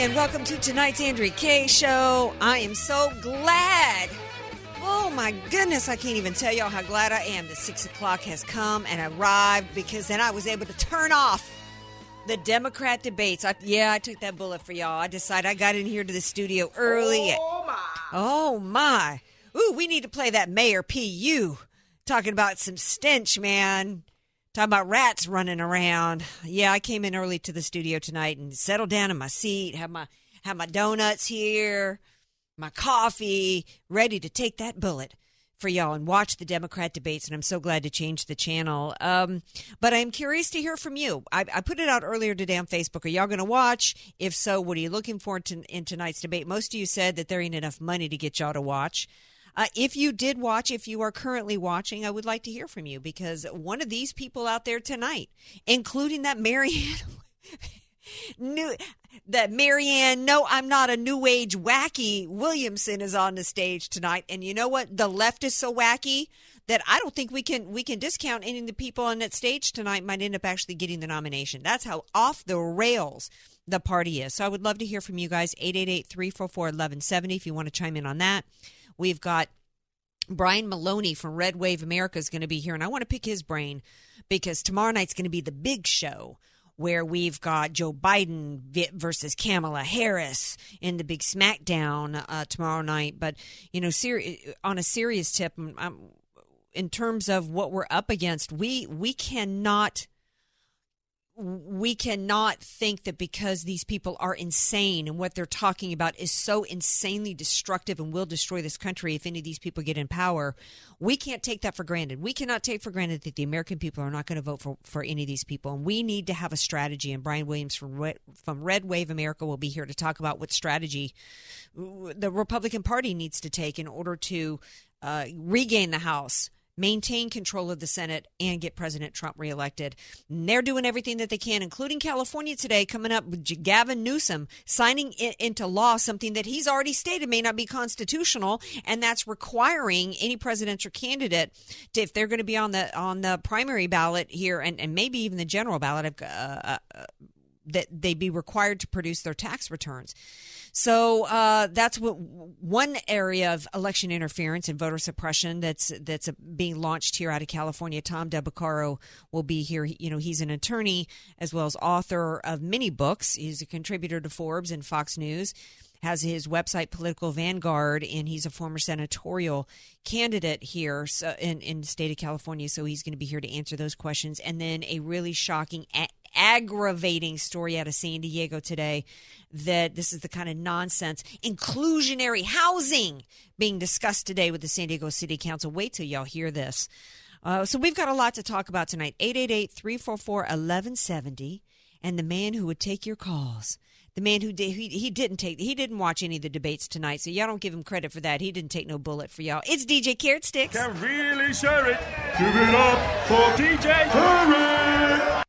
and welcome to tonight's Andrea Kaye show. I am so glad. Oh my goodness, I can't even tell y'all how glad I am that six o'clock has come and arrived because then I was able to turn off the Democrat debates. I, yeah, I took that bullet for y'all. I decided I got in here to the studio early. Oh my. Oh my. Ooh, we need to play that Mayor PU talking about some stench, man. Talking about rats running around. Yeah, I came in early to the studio tonight and settled down in my seat, have my have my donuts here, my coffee, ready to take that bullet for y'all and watch the Democrat debates. And I'm so glad to change the channel. Um, but I'm curious to hear from you. I, I, put it out earlier today on Facebook. Are y'all going to watch? If so, what are you looking for to, in tonight's debate? Most of you said that there ain't enough money to get y'all to watch. Uh, if you did watch, if you are currently watching, I would like to hear from you because one of these people out there tonight, including that Marianne, new that Marianne, no, I'm not a new age wacky Williamson is on the stage tonight, and you know what? The left is so wacky that I don't think we can we can discount any of the people on that stage tonight might end up actually getting the nomination. That's how off the rails the party is. So I would love to hear from you guys 888-344-1170 if you want to chime in on that. We've got Brian Maloney from Red Wave America is going to be here, and I want to pick his brain because tomorrow night's going to be the big show where we've got Joe Biden versus Kamala Harris in the big SmackDown uh, tomorrow night. But you know, ser- on a serious tip, um, in terms of what we're up against, we we cannot we cannot think that because these people are insane and what they're talking about is so insanely destructive and will destroy this country if any of these people get in power, we can't take that for granted. We cannot take for granted that the American people are not going to vote for, for any of these people. And we need to have a strategy. And Brian Williams from Red, from Red Wave America will be here to talk about what strategy the Republican Party needs to take in order to uh, regain the House maintain control of the Senate, and get President Trump reelected. And they're doing everything that they can, including California today, coming up with Gavin Newsom signing into law something that he's already stated may not be constitutional, and that's requiring any presidential candidate to, if they're going to be on the on the primary ballot here, and, and maybe even the general ballot, uh, uh, that they be required to produce their tax returns. So uh, that's what one area of election interference and voter suppression that's that's being launched here out of California. Tom Del Beccaro will be here. You know, he's an attorney as well as author of many books. He's a contributor to Forbes and Fox News. Has his website Political Vanguard, and he's a former senatorial candidate here in in the state of California. So he's going to be here to answer those questions. And then a really shocking aggravating story out of San Diego today that this is the kind of nonsense inclusionary housing being discussed today with the San Diego City Council. Wait till y'all hear this. Uh, so we've got a lot to talk about tonight. 888-344-1170 and the man who would take your calls. The man who did he, he didn't take he didn't watch any of the debates tonight, so y'all don't give him credit for that. He didn't take no bullet for y'all. It's DJ Carrot Sticks. Can really share it. Give it up for DJ Carrot.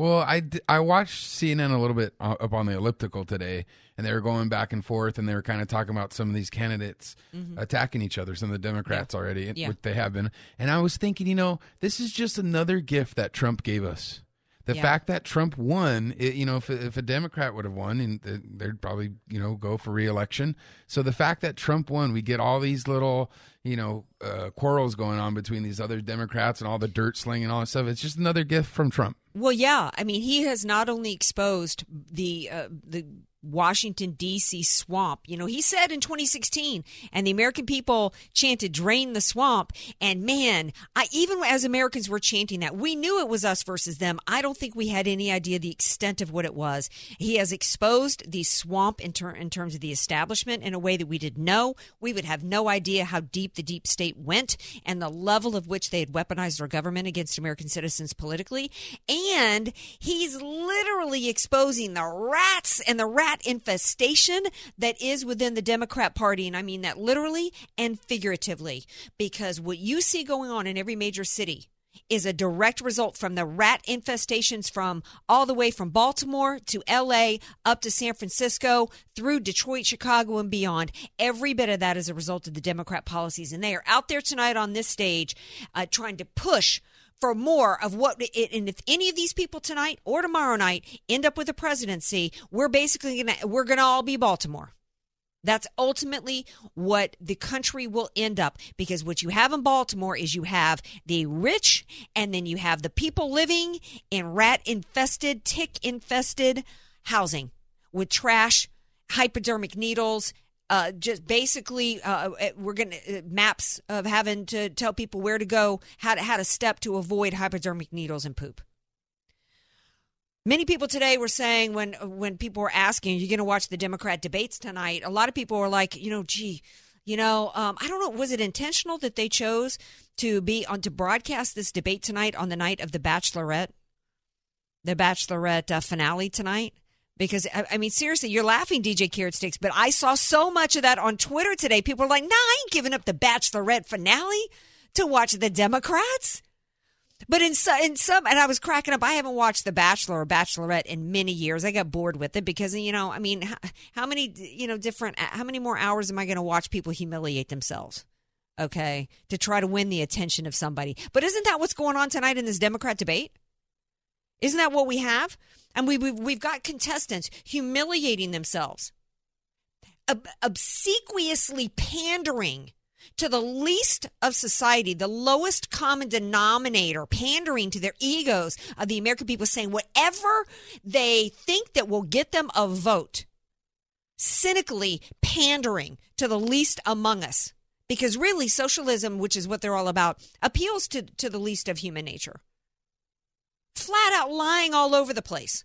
Well, I, I watched CNN a little bit uh, up on the elliptical today, and they were going back and forth, and they were kind of talking about some of these candidates mm-hmm. attacking each other, some of the Democrats yeah. already, yeah. which they have been. And I was thinking, you know, this is just another gift that Trump gave us. The yeah. fact that Trump won, it, you know, if, if a Democrat would have won, and they'd probably, you know, go for reelection. So the fact that Trump won, we get all these little, you know, uh, quarrels going on between these other Democrats and all the dirt sling and all that stuff. It's just another gift from Trump. Well, yeah. I mean, he has not only exposed the uh, the Washington, D.C. swamp. You know, he said in 2016, and the American people chanted, drain the swamp. And man, I, even as Americans were chanting that, we knew it was us versus them. I don't think we had any idea the extent of what it was. He has exposed the swamp in, ter- in terms of the establishment in a way that we didn't know. We would have no idea how deep the deep state went and the level of which they had weaponized our government against American citizens politically. And he's literally exposing the rats and the rat rat infestation that is within the Democrat Party. And I mean that literally and figuratively, because what you see going on in every major city is a direct result from the rat infestations from all the way from Baltimore to LA up to San Francisco through Detroit, Chicago, and beyond. Every bit of that is a result of the Democrat policies. And they are out there tonight on this stage uh, trying to push for more of what it, and if any of these people tonight or tomorrow night end up with a presidency, we're basically gonna we're gonna all be Baltimore. That's ultimately what the country will end up because what you have in Baltimore is you have the rich and then you have the people living in rat infested, tick infested housing with trash, hypodermic needles, uh, just basically uh, uh we're going to uh, maps of having to tell people where to go, how to how to step to avoid hypodermic needles and poop. Many people today were saying when when people were asking, "You're going to watch the Democrat debates tonight?" A lot of people were like, "You know, gee, you know, um, I don't know. Was it intentional that they chose to be on to broadcast this debate tonight on the night of the Bachelorette, the Bachelorette uh, finale tonight?" Because I mean, seriously, you're laughing, DJ Carrot Sticks, but I saw so much of that on Twitter today. People are like, "Nah, I ain't giving up the Bachelorette finale to watch the Democrats." But in in some, and I was cracking up. I haven't watched The Bachelor or Bachelorette in many years. I got bored with it because you know, I mean, how, how many you know different, uh, how many more hours am I going to watch people humiliate themselves? Okay, to try to win the attention of somebody. But isn't that what's going on tonight in this Democrat debate? Isn't that what we have? And we, we've, we've got contestants humiliating themselves, ob- obsequiously pandering to the least of society, the lowest common denominator, pandering to their egos of the American people, saying whatever they think that will get them a vote, cynically pandering to the least among us. Because really, socialism, which is what they're all about, appeals to, to the least of human nature flat out lying all over the place.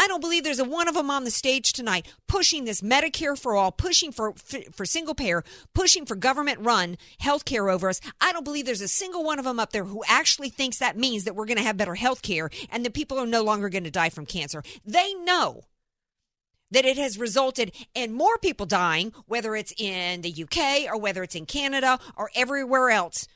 I don't believe there's a one of them on the stage tonight pushing this Medicare for all, pushing for for single payer, pushing for government run health care over us. I don't believe there's a single one of them up there who actually thinks that means that we're going to have better health care and that people are no longer going to die from cancer. They know that it has resulted in more people dying, whether it's in the UK or whether it's in Canada or everywhere else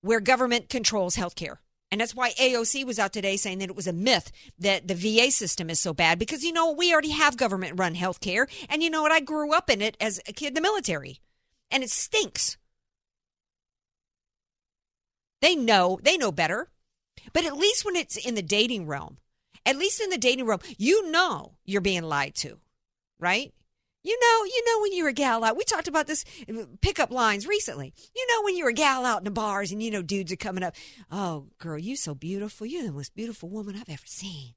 where government controls health care. And that's why AOC was out today saying that it was a myth that the VA system is so bad because, you know, we already have government run health care. And you know what? I grew up in it as a kid in the military, and it stinks. They know, they know better. But at least when it's in the dating realm, at least in the dating realm, you know you're being lied to, right? You know, you know when you're a gal out. We talked about this pickup lines recently. You know when you're a gal out in the bars and you know dudes are coming up. Oh, girl, you so beautiful. You're the most beautiful woman I've ever seen.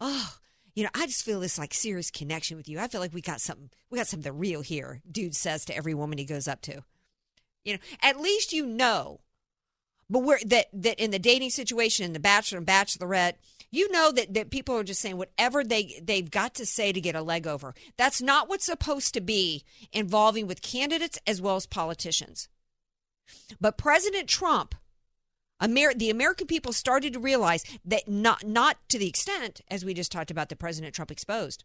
Oh, you know, I just feel this like serious connection with you. I feel like we got something. We got something real here. Dude says to every woman he goes up to. You know, at least you know. But we're that that in the dating situation, in the bachelor and bachelorette you know that, that people are just saying whatever they they've got to say to get a leg over. That's not what's supposed to be involving with candidates as well as politicians. But President Trump, Amer- the American people started to realize that not not to the extent as we just talked about that President Trump exposed.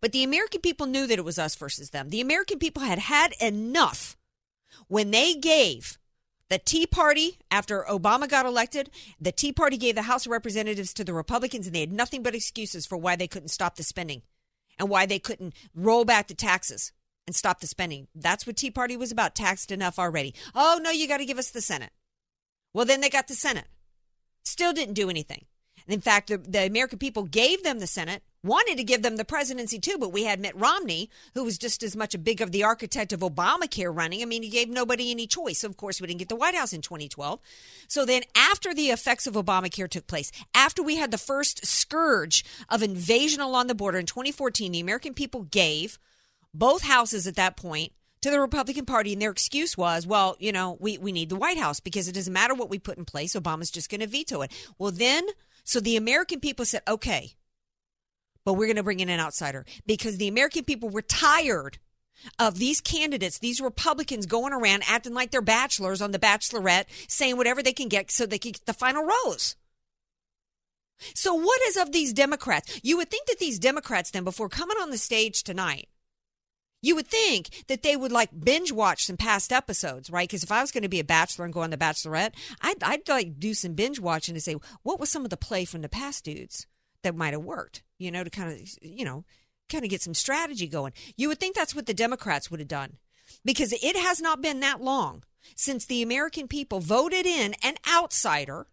But the American people knew that it was us versus them. The American people had had enough when they gave the Tea Party, after Obama got elected, the Tea Party gave the House of Representatives to the Republicans, and they had nothing but excuses for why they couldn't stop the spending and why they couldn't roll back the taxes and stop the spending. That's what Tea Party was about. Taxed enough already. Oh, no, you got to give us the Senate. Well, then they got the Senate. Still didn't do anything. In fact, the, the American people gave them the Senate wanted to give them the presidency too, but we had Mitt Romney, who was just as much a big of the architect of Obamacare running. I mean, he gave nobody any choice. Of course, we didn't get the White House in 2012. So then, after the effects of Obamacare took place, after we had the first scourge of invasion along the border in 2014, the American people gave both houses at that point to the Republican Party, and their excuse was, well, you know, we, we need the White House because it doesn't matter what we put in place, Obama's just going to veto it. Well, then, so the American people said, okay, but we're going to bring in an outsider because the American people were tired of these candidates, these Republicans going around acting like they're bachelors on the bachelorette, saying whatever they can get so they can get the final rose. So, what is of these Democrats? You would think that these Democrats, then, before coming on the stage tonight, you would think that they would like binge watch some past episodes, right? Because if I was going to be a bachelor and go on the Bachelorette, I'd, I'd like do some binge watching to say what was some of the play from the past dudes that might have worked you know, to kind of, you know, kind of get some strategy going. You would think that's what the Democrats would have done because it has not been that long since the American people voted in an outsider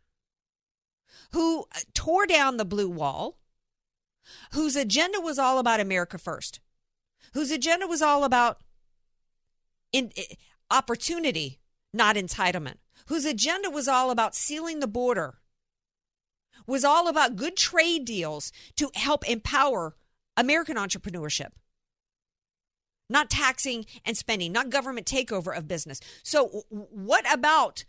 who uh, tore down the blue wall, whose agenda was all about America first, whose agenda was all about in, eh, opportunity, not entitlement, whose agenda was all about sealing the border was all about good trade deals to help empower American entrepreneurship. Not taxing and spending, not government takeover of business. So, what about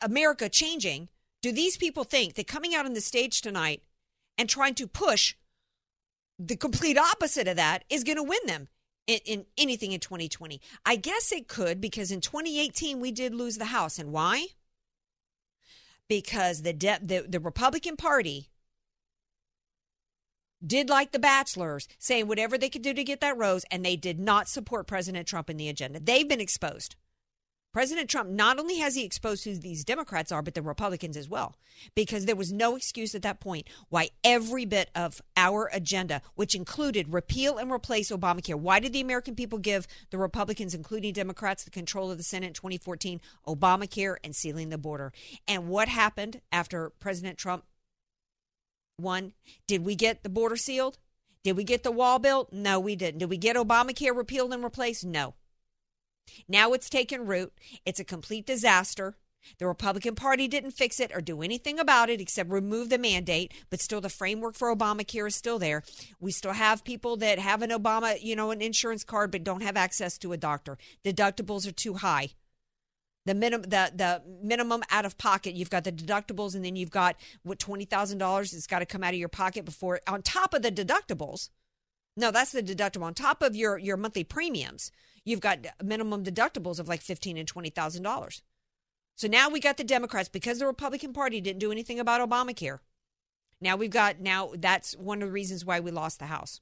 America changing? Do these people think that coming out on the stage tonight and trying to push the complete opposite of that is going to win them in, in, anything in 2020? I guess it could because in 2018 we did lose the House. And why? Because the, de- the the Republican Party did like the bachelors, saying whatever they could do to get that rose, and they did not support President Trump in the agenda. They've been exposed. President Trump not only has he exposed who these Democrats are, but the Republicans as well, because there was no excuse at that point why every bit of our agenda, which included repeal and replace Obamacare, why did the American people give the Republicans, including Democrats, the control of the Senate in 2014? Obamacare and sealing the border. And what happened after President Trump won? Did we get the border sealed? Did we get the wall built? No, we didn't. Did we get Obamacare repealed and replaced? No. Now it's taken root. It's a complete disaster. The Republican Party didn't fix it or do anything about it except remove the mandate, but still the framework for Obamacare is still there. We still have people that have an Obama, you know, an insurance card but don't have access to a doctor. Deductibles are too high. The minimum the the minimum out of pocket, you've got the deductibles and then you've got what $20,000 it's got to come out of your pocket before on top of the deductibles. No, that's the deductible on top of your your monthly premiums you've got minimum deductibles of like fifteen and twenty thousand dollars. So now we got the Democrats because the Republican Party didn't do anything about Obamacare. Now we've got now that's one of the reasons why we lost the House.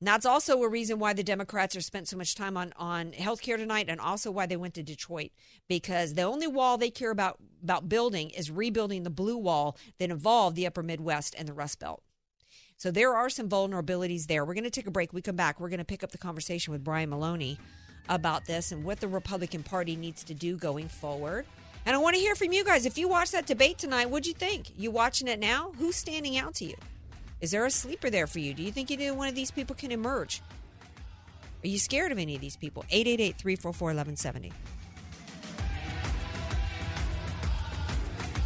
And that's also a reason why the Democrats are spent so much time on on healthcare tonight, and also why they went to Detroit because the only wall they care about about building is rebuilding the blue wall that involved the Upper Midwest and the Rust Belt. So there are some vulnerabilities there. We're going to take a break. We come back. We're going to pick up the conversation with Brian Maloney about this and what the Republican Party needs to do going forward. And I want to hear from you guys. If you watch that debate tonight, what'd you think? You watching it now? Who's standing out to you? Is there a sleeper there for you? Do you think either one of these people can emerge? Are you scared of any of these people? 888 344 1170.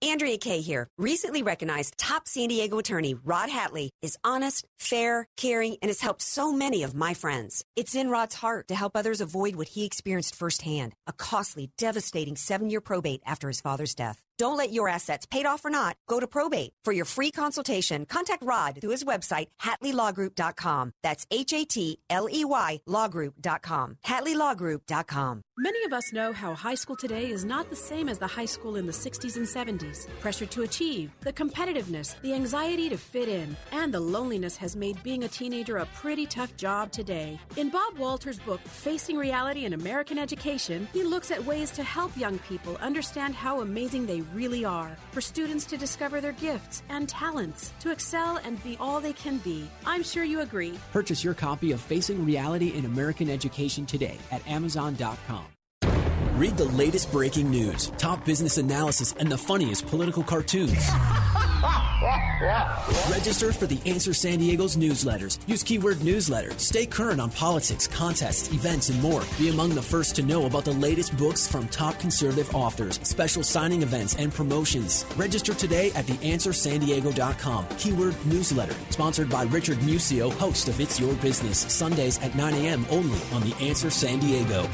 Andrea Kaye here. Recently recognized top San Diego attorney Rod Hatley is honest, fair, caring, and has helped so many of my friends. It's in Rod's heart to help others avoid what he experienced firsthand a costly, devastating seven year probate after his father's death. Don't let your assets, paid off or not, go to probate. For your free consultation, contact Rod through his website, HatleyLawGroup.com. That's H A T L E Y LawGroup.com. HatleyLawGroup.com. Many of us know how high school today is not the same as the high school in the 60s and 70s. Pressure to achieve, the competitiveness, the anxiety to fit in, and the loneliness has made being a teenager a pretty tough job today. In Bob Walter's book, Facing Reality in American Education, he looks at ways to help young people understand how amazing they really are, for students to discover their gifts and talents, to excel and be all they can be. I'm sure you agree. Purchase your copy of Facing Reality in American Education today at Amazon.com. Read the latest breaking news, top business analysis, and the funniest political cartoons. Register for the Answer San Diego's newsletters. Use keyword newsletter. Stay current on politics, contests, events, and more. Be among the first to know about the latest books from top conservative authors, special signing events, and promotions. Register today at theanswersandiego.com. Keyword newsletter. Sponsored by Richard Musio, host of It's Your Business. Sundays at 9 a.m. only on The Answer San Diego.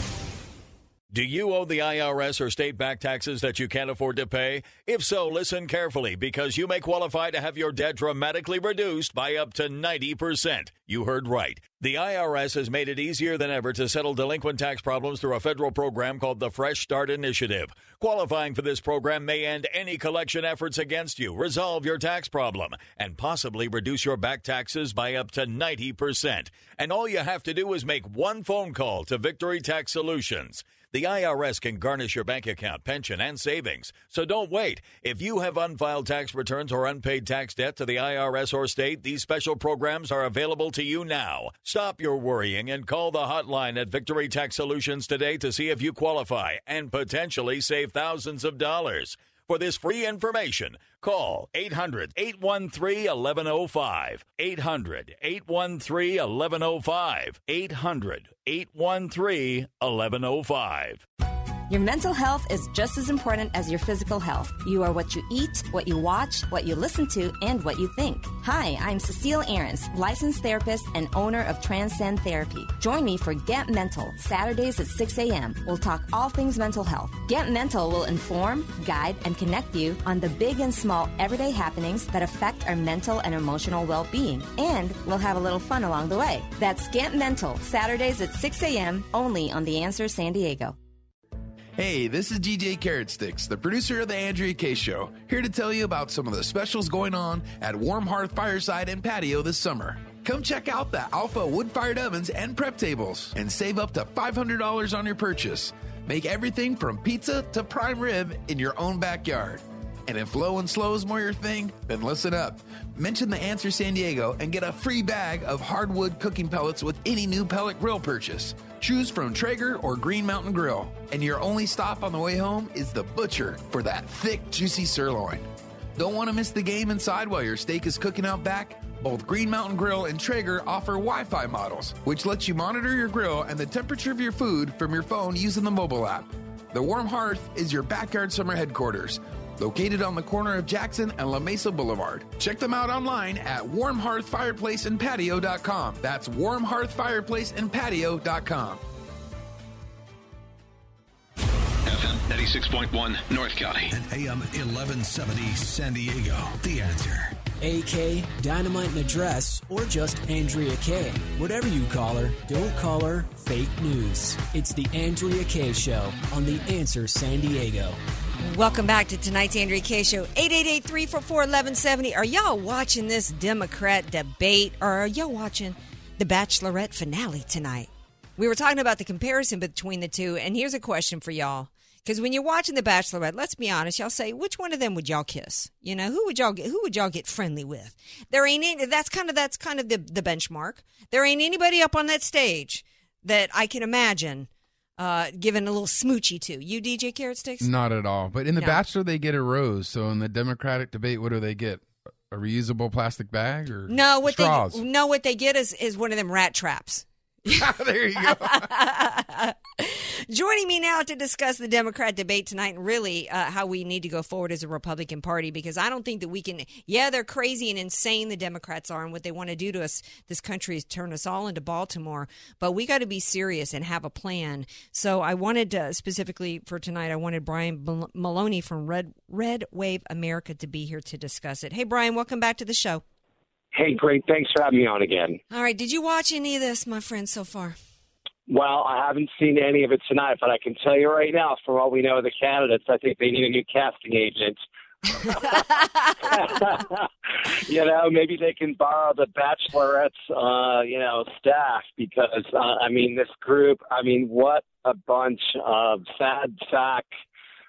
Do you owe the IRS or state back taxes that you can't afford to pay? If so, listen carefully because you may qualify to have your debt dramatically reduced by up to 90%. You heard right. The IRS has made it easier than ever to settle delinquent tax problems through a federal program called the Fresh Start Initiative. Qualifying for this program may end any collection efforts against you, resolve your tax problem, and possibly reduce your back taxes by up to 90%. And all you have to do is make one phone call to Victory Tax Solutions. The IRS can garnish your bank account, pension, and savings. So don't wait. If you have unfiled tax returns or unpaid tax debt to the IRS or state, these special programs are available to you now. Stop your worrying and call the hotline at Victory Tax Solutions today to see if you qualify and potentially save thousands of dollars. For this free information, call 800 813 1105. 800 813 1105. 800 813 1105. Your mental health is just as important as your physical health. You are what you eat, what you watch, what you listen to, and what you think. Hi, I'm Cecile Ahrens, licensed therapist and owner of Transcend Therapy. Join me for Get Mental, Saturdays at 6 a.m. We'll talk all things mental health. Get Mental will inform, guide, and connect you on the big and small everyday happenings that affect our mental and emotional well being. And we'll have a little fun along the way. That's Get Mental, Saturdays at 6 a.m. only on The Answer San Diego. Hey, this is DJ Carrot Sticks, the producer of the Andrea Kaye Show, here to tell you about some of the specials going on at Warm Hearth Fireside and Patio this summer. Come check out the Alpha wood fired ovens and prep tables and save up to $500 on your purchase. Make everything from pizza to prime rib in your own backyard. And if low and slow is more your thing, then listen up. Mention the answer San Diego and get a free bag of hardwood cooking pellets with any new pellet grill purchase. Choose from Traeger or Green Mountain Grill. And your only stop on the way home is the butcher for that thick, juicy sirloin. Don't want to miss the game inside while your steak is cooking out back? Both Green Mountain Grill and Traeger offer Wi Fi models, which lets you monitor your grill and the temperature of your food from your phone using the mobile app. The Warm Hearth is your backyard summer headquarters located on the corner of Jackson and La Mesa Boulevard. Check them out online at warmhearthfireplaceandpatio.com. That's warmhearthfireplaceandpatio.com. FM 96.1 North County. And AM 1170 San Diego. The answer. AK, Dynamite and Address, or just Andrea Kaye. Whatever you call her, don't call her fake news. It's the Andrea Kaye Show on The Answer San Diego. Welcome back to tonight's Andrea Kaye Show. 888-344-1170. Are y'all watching this Democrat debate or are y'all watching the Bachelorette finale tonight? We were talking about the comparison between the two, and here's a question for y'all. Because when you're watching The Bachelorette, let's be honest, y'all say which one of them would y'all kiss? You know, who would y'all get? Who would y'all get friendly with? There ain't any. That's kind of that's kind of the the benchmark. There ain't anybody up on that stage that I can imagine uh, giving a little smoochy to. You DJ Carrot Sticks? Not at all. But in the No. Bachelor, they get a rose. So in the Democratic debate, what do they get? A reusable plastic bag or No, what straws? they no, what they get is is one of them rat traps. there you go. Joining me now to discuss the Democrat debate tonight and really uh, how we need to go forward as a Republican Party because I don't think that we can. Yeah, they're crazy and insane, the Democrats are, and what they want to do to us, this country, is turn us all into Baltimore. But we got to be serious and have a plan. So I wanted to, specifically for tonight, I wanted Brian Maloney from Red, Red Wave America to be here to discuss it. Hey, Brian, welcome back to the show. Hey, great. Thanks for having me on again. All right, did you watch any of this, my friend, so far? Well, I haven't seen any of it tonight, but I can tell you right now, from what we know of the candidates, I think they need a new casting agent. you know, maybe they can borrow the Bachelorette's, uh, you know, staff because, uh, I mean, this group, I mean, what a bunch of sad sack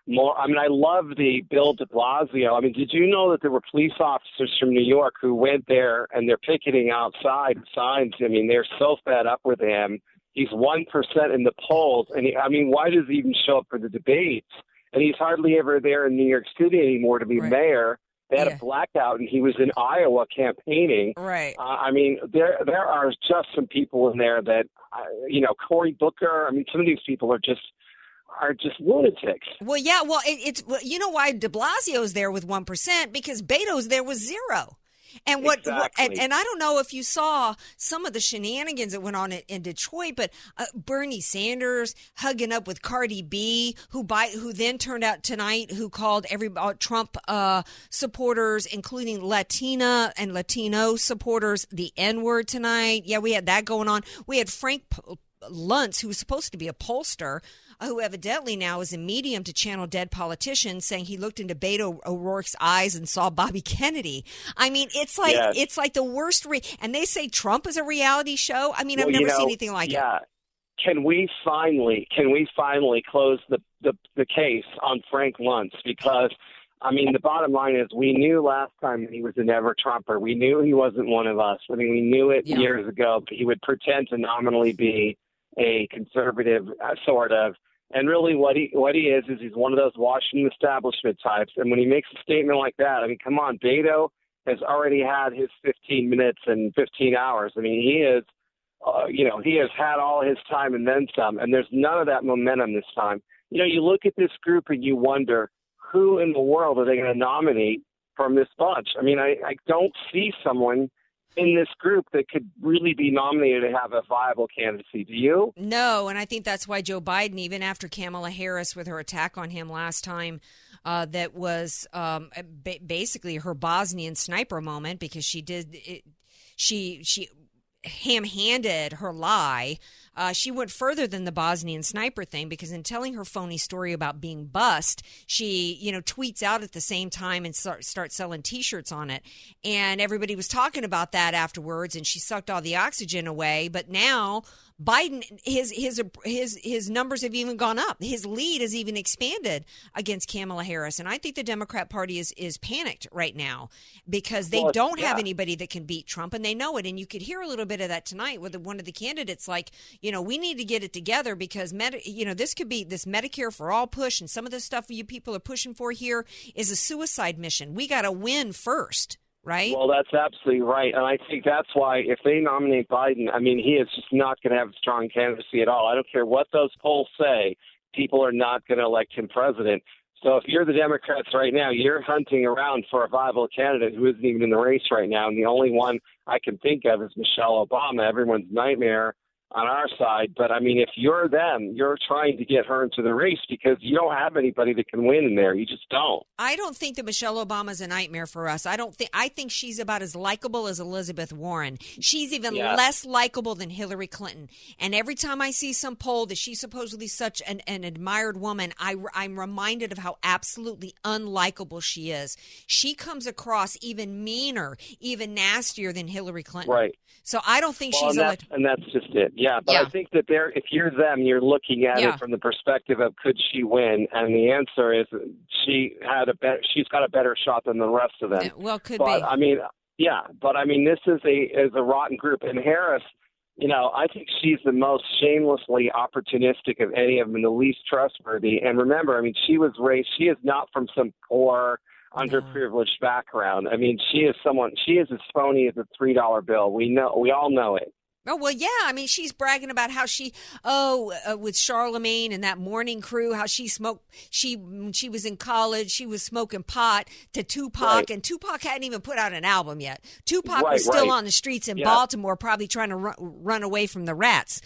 more. I mean, I love the Bill De Blasio. I mean, did you know that there were police officers from New York who went there and they're picketing outside signs? I mean, they're so fed up with him. He's one percent in the polls, and he, I mean, why does he even show up for the debates? And he's hardly ever there in New York City anymore to be right. mayor. They had yeah. a blackout, and he was in Iowa campaigning. Right. Uh, I mean, there there are just some people in there that, uh, you know, Cory Booker. I mean, some of these people are just are just lunatics. Well, yeah. Well, it, it's well, you know why De Blasio's there with one percent because Beto's there with zero. And what, exactly. what and, and, I don't know if you saw some of the shenanigans that went on in, in Detroit, but uh, Bernie Sanders hugging up with Cardi B, who by who then turned out tonight, who called every uh, Trump uh, supporters, including Latina and Latino supporters, the N word tonight. Yeah, we had that going on. We had Frank Luntz, who was supposed to be a pollster Uh, who evidently now is a medium to channel dead politicians, saying he looked into Beto O'Rourke's eyes and saw Bobby Kennedy. I mean, it's like yes. it's like the worst. Re- and they say Trump is a reality show. I mean, well, I've never you know, seen anything like yeah. it. Can we finally can we finally close the, the the case on Frank Luntz because I mean the bottom line is we knew last time he was a never Trumper. We knew he wasn't one of us. I mean we knew it yeah. years ago. But he would pretend to nominally be a conservative uh, sort of and really, what he what he is is he's one of those Washington establishment types. And when he makes a statement like that, I mean, come on, Beto has already had his 15 minutes and 15 hours. I mean, he is, uh, you know, he has had all his time and then some. And there's none of that momentum this time. You know, you look at this group and you wonder who in the world are they going to nominate from this bunch? I mean, I, I don't see someone in this group that could really be nominated to have a viable candidacy. Do you? No, and I think that's why Joe Biden, even after Kamala Harris with her attack on him last time, uh, that was um, ba- basically her Bosnian sniper moment because she did it, she she ham-handed her lie. Uh, she went further than the Bosnian sniper thing because in telling her phony story about being bust, she you know tweets out at the same time and start, start selling T-shirts on it, and everybody was talking about that afterwards, and she sucked all the oxygen away. But now Biden his his his his numbers have even gone up. His lead has even expanded against Kamala Harris, and I think the Democrat Party is is panicked right now because they well, don't yeah. have anybody that can beat Trump, and they know it. And you could hear a little bit of that tonight with one of the candidates, like you know, we need to get it together because med- you know this could be this Medicare for all push, and some of the stuff you people are pushing for here is a suicide mission. We got to win first right? Well, that's absolutely right. And I think that's why if they nominate Biden, I mean, he is just not going to have a strong candidacy at all. I don't care what those polls say, people are not going to elect him president. So if you're the Democrats right now, you're hunting around for a viable candidate who isn't even in the race right now. And the only one I can think of is Michelle Obama, everyone's nightmare on our side. But I mean, if you're them, you're trying to get her into the race because you don't have anybody that can win in there. You just don't. I don't think that Michelle Obama is a nightmare for us. I don't think. I think she's about as likable as Elizabeth Warren. She's even yeah. less likable than Hillary Clinton. And every time I see some poll that she's supposedly such an, an admired woman, I, I'm reminded of how absolutely unlikable she is. She comes across even meaner, even nastier than Hillary Clinton. Right. So I don't think well, she's and that's, a. and that's just it. Yeah, but Yeah. I think that they're if you're them, you're looking at Yeah. it from the perspective of could she win, and the answer is she had a better. She's got a better shot than the rest of them. Yeah, well, could but be. I mean, yeah, but I mean, this is a is a rotten group, and Harris. You know, I think she's the most shamelessly opportunistic of any of them, and the least trustworthy. And remember, I mean, she was raised. She is not from some poor, underprivileged background. I mean, she is someone. She is as phony as a three dollar bill. We know. We all know it. Oh well, yeah. I mean, she's bragging about how she, oh, uh, with Charlemagne and that morning crew, how she smoked. She when she was in college, she was smoking pot to Tupac, Right. and Tupac hadn't even put out an album yet. Tupac Right, was still right. on the streets in Yeah. Baltimore, probably trying to run, run away from the rats.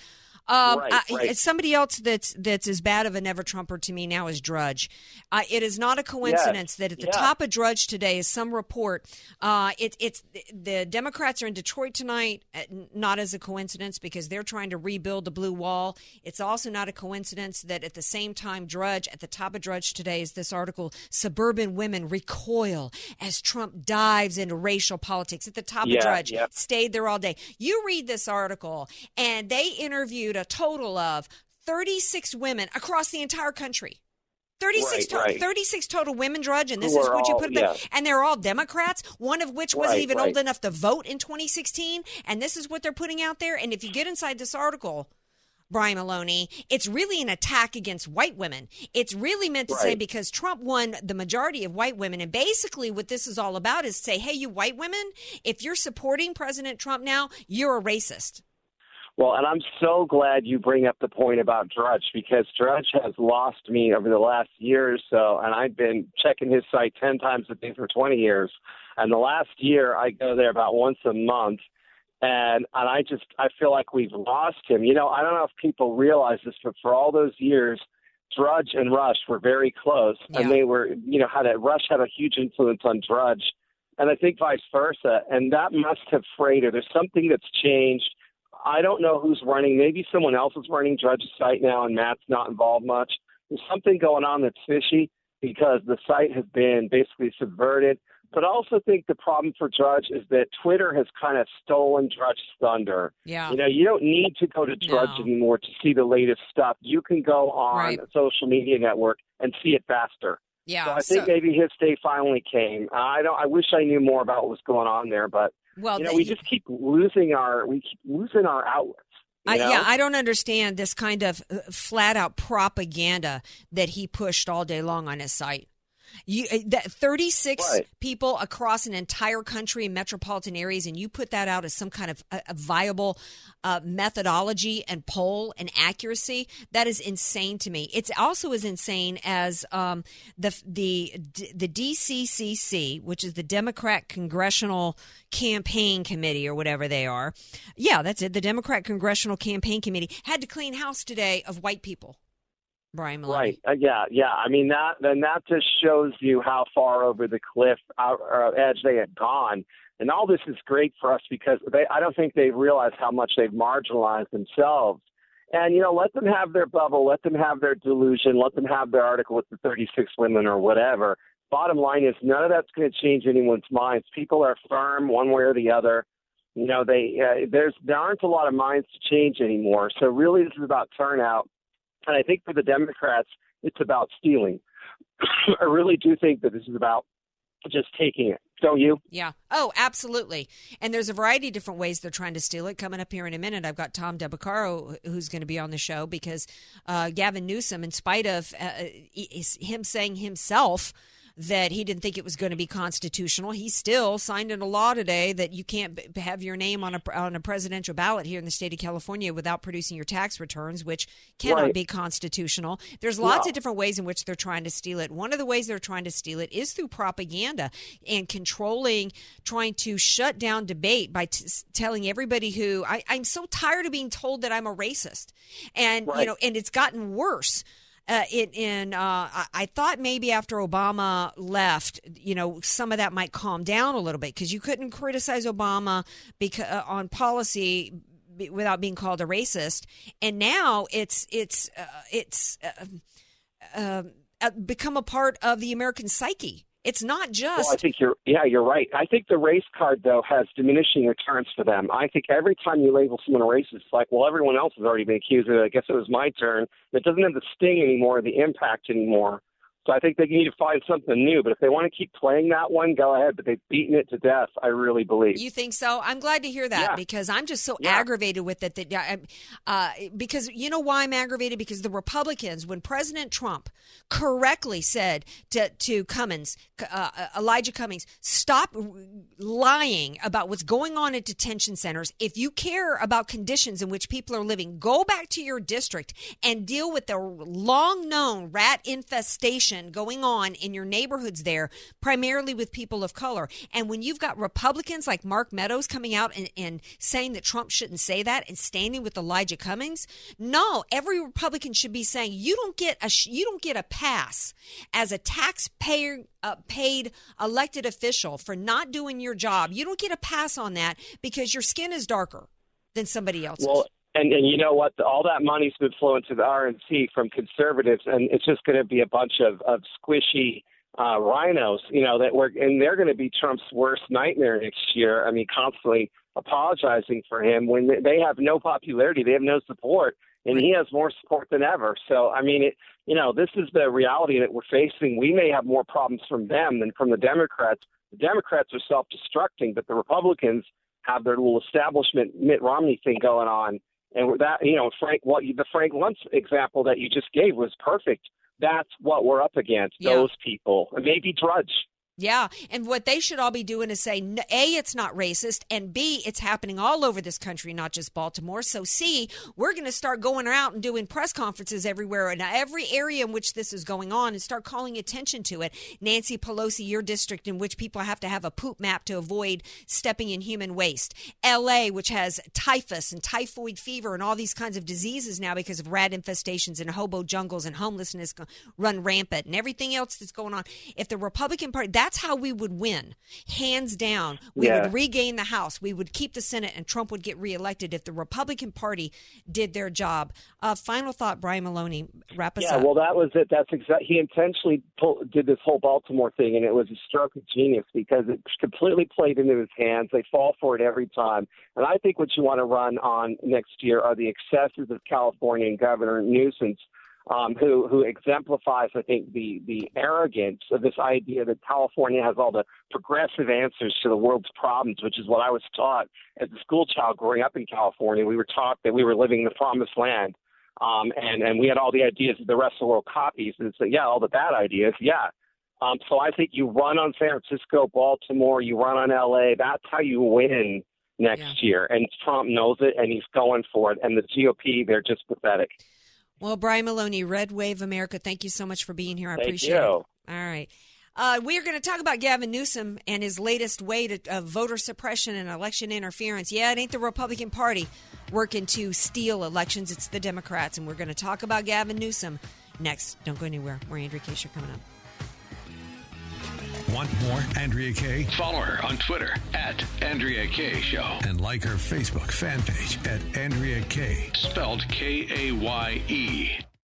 Um, Right, I- right. somebody else that's that's as bad of a never Trumper to me now is Drudge. Uh, it is not a coincidence that at the yeah. top of Drudge today is some report. Uh, it, it's the Democrats are in Detroit tonight. uh, Not as a coincidence because they're trying to rebuild the blue wall. It's also not a coincidence that at the same time Drudge at the top of Drudge today is this article: suburban women recoil as Trump dives into racial politics. At the top Yeah, of Drudge, yeah. stayed there all day. You read this article, and they interviewed a total of 36 women across the entire country. 36, Right, to- right. 36 total women, Drudge, and this Who is what you all- put yeah. And they're all Democrats, one of which wasn't Right, even right. old enough to vote in 2016. And this is what they're putting out there. And if you get inside this article, Brian Maloney, it's really an attack against white women. It's really meant to say because Trump won the majority of white women. And basically, what this is all about is say, hey, you white women, if you're supporting President Trump now, you're a racist. Well, and I'm so glad you bring up the point about Drudge because Drudge has lost me over the last year or so, and I've been checking his site 10 times a day for 20 years. And the last year, I go there about once a month, and and I just I feel like we've lost him. You know, I don't know if people realize this, but for all those years, Drudge and Rush were very close, and they were you know had a Rush had a huge influence on Drudge, and I think vice versa, and that must have frayed her. There's something that's changed. I don't know who's running. Maybe someone else is running Drudge's site now, and Matt's not involved much. There's something going on that's fishy because the site has been basically subverted. But I also think the problem for Drudge is that Twitter has kind of stolen Drudge's thunder. Yeah. You know, you don't need to go to Drudge No. anymore to see the latest stuff. You can go on Right. a social media network and see it faster. Yeah. So I think so- maybe his day finally came. I don't. I wish I knew more about what was going on there, but Well, you know, the- we just keep losing our we keep losing our outlets. I, yeah, I don't understand this kind of uh, flat out propaganda that he pushed all day long on his site. You uh, that 36 Right. people across an entire country in metropolitan areas, and you put that out as some kind of a, a viable uh, methodology and poll and accuracy. That is insane to me. It's also as insane as um, the the the DCCC, which is the Democrat Congressional Campaign Committee or whatever they are. Yeah, that's it. The Democrat Congressional Campaign Committee had to clean house today of white people. Brian. Right. Uh, yeah. Yeah. I mean that. Then that just shows you how far over the cliff out, uh, edge they had gone. And all this is great for us because they. I don't think they realize how much they've marginalized themselves. And you know, let them have their bubble, let them have their delusion, let them have their article with the 36 women or whatever. Bottom line is, none of that's going to change anyone's minds. People are firm one way or the other. You know, they uh, there's there aren't a lot of minds to change anymore. So really, this is about turnout. And I think for the Democrats, it's about stealing. I really do think that this is about just taking it. Don't you? Yeah. Oh, absolutely. And there's a variety of different ways they're trying to steal it. Coming up here in a minute, I've got Tom Del Beccaro who's going to be on the show because uh, Gavin Newsom, in spite of uh, him saying himself that he didn't think it was going to be constitutional, he still signed into law today that you can't b- have your name on a on a presidential ballot here in the state of California without producing your tax returns, which cannot Right. be constitutional. There's lots No. of different ways in which they're trying to steal it. One of the ways they're trying to steal it is through propaganda and controlling, trying to shut down debate by t- telling everybody who I, I'm so tired of being told that I'm a racist, and you know, and it's gotten worse. Uh, in, in uh, I, thought maybe after Obama left, you know, some of that might calm down a little bit because you couldn't criticize Obama because uh, on policy b- without being called a racist, and now it's it's uh, it's uh, uh, uh, become a part of the American psyche. It's not just Well, I think you're. Yeah, you're right. I think the race card though has diminishing returns for them. I think every time you label someone a racist, it's like, well, everyone else has already been accused of it. I guess it was my turn. It doesn't have the sting anymore, the impact anymore. So I think they need to find something new. But if they want to keep playing that one, go ahead. But they've beaten it to death. I really believe. You think so? I'm glad to hear that Yeah. because I'm just so Yeah. aggravated with it that uh, because you know why I'm aggravated because the Republicans, when President Trump correctly said to to Cummings, uh, uh, Elijah Cummings, stop lying about what's going on at detention centers. If you care about conditions in which people are living, go back to your district and deal with the long known rat infestation going on in your neighborhoods there, primarily with people of color. And when you've got Republicans like Mark Meadows coming out and, and saying that Trump shouldn't say that and standing with Elijah Cummings, no, every Republican should be saying you don't get a you don't get a pass as a taxpayer uh, paid elected official for not doing your job. You don't get a pass on that because your skin is darker than somebody else's. Well, and and you know what? All that money's been flowing to the RNC from conservatives, and it's just going to be a bunch of of squishy uh, RINOs. You know that we're and they're going to be Trump's worst nightmare next year. I mean, constantly apologizing for him when they- have no popularity, they have no support, and he has more support than ever. So, I mean, it, you know, this is the reality that we're facing. We may have more problems from them than from the Democrats. The Democrats are self-destructing, but the Republicans have their little establishment Mitt Romney thing going on. And that, you know, Frank, what you, the Frank Luntz example that you just gave was perfect. That's what we're up against. Yeah. Those people, and maybe Drudge. Yeah. And what they should all be doing is say, A, it's not racist, and B, it's happening all over this country, not just Baltimore. So, C, we're going to start going out and doing press conferences everywhere in every area in which this is going on and start calling attention to it. Nancy Pelosi, your district, in which people have to have a poop map to avoid stepping in human waste. LA, which has typhus and typhoid fever and all these kinds of diseases now because of rat infestations and hobo jungles and homelessness run rampant and everything else that's going on. If the Republican Party, that that's how we would win, hands down. We yeah. would regain the House. We would keep the Senate, and Trump would get reelected if the Republican Party did their job. Uh, final thought, Brian Maloney, wrap us yeah, up. well, that was it. That's exactly. He intentionally pulled, did this whole Baltimore thing, and it was a stroke of genius because it completely played into his hands. They fall for it every time. And I think what you want to run on next year are the excesses of California Governor Newsom um, who who exemplifies, I think, the the arrogance of this idea that California has all the progressive answers to the world's problems, which is what I was taught as a school child growing up in California. We were taught that we were living in the promised land, um, and and we had all the ideas that the rest of the world copies, and so yeah, all the bad ideas, yeah. Um, so I think you run on San Francisco, Baltimore, you run on LA. That's how you win next yeah. year, and Trump knows it, and he's going for it. And the GOP, they're just pathetic. Well, Brian Maloney, Red Wave America, thank you so much for being here. I thank appreciate you. it. All right. Uh, we are going to talk about Gavin Newsom and his latest way to uh, voter suppression and election interference. Yeah, it ain't the Republican Party working to steal elections; it's the Democrats, and we're going to talk about Gavin Newsom next. Don't go anywhere. More Andrea Kaye Show coming up. Want more Andrea Kaye? Follow her on Twitter at Andrea Kaye Show. And like her Facebook fan page at Andrea Kaye. Spelled K A Y E.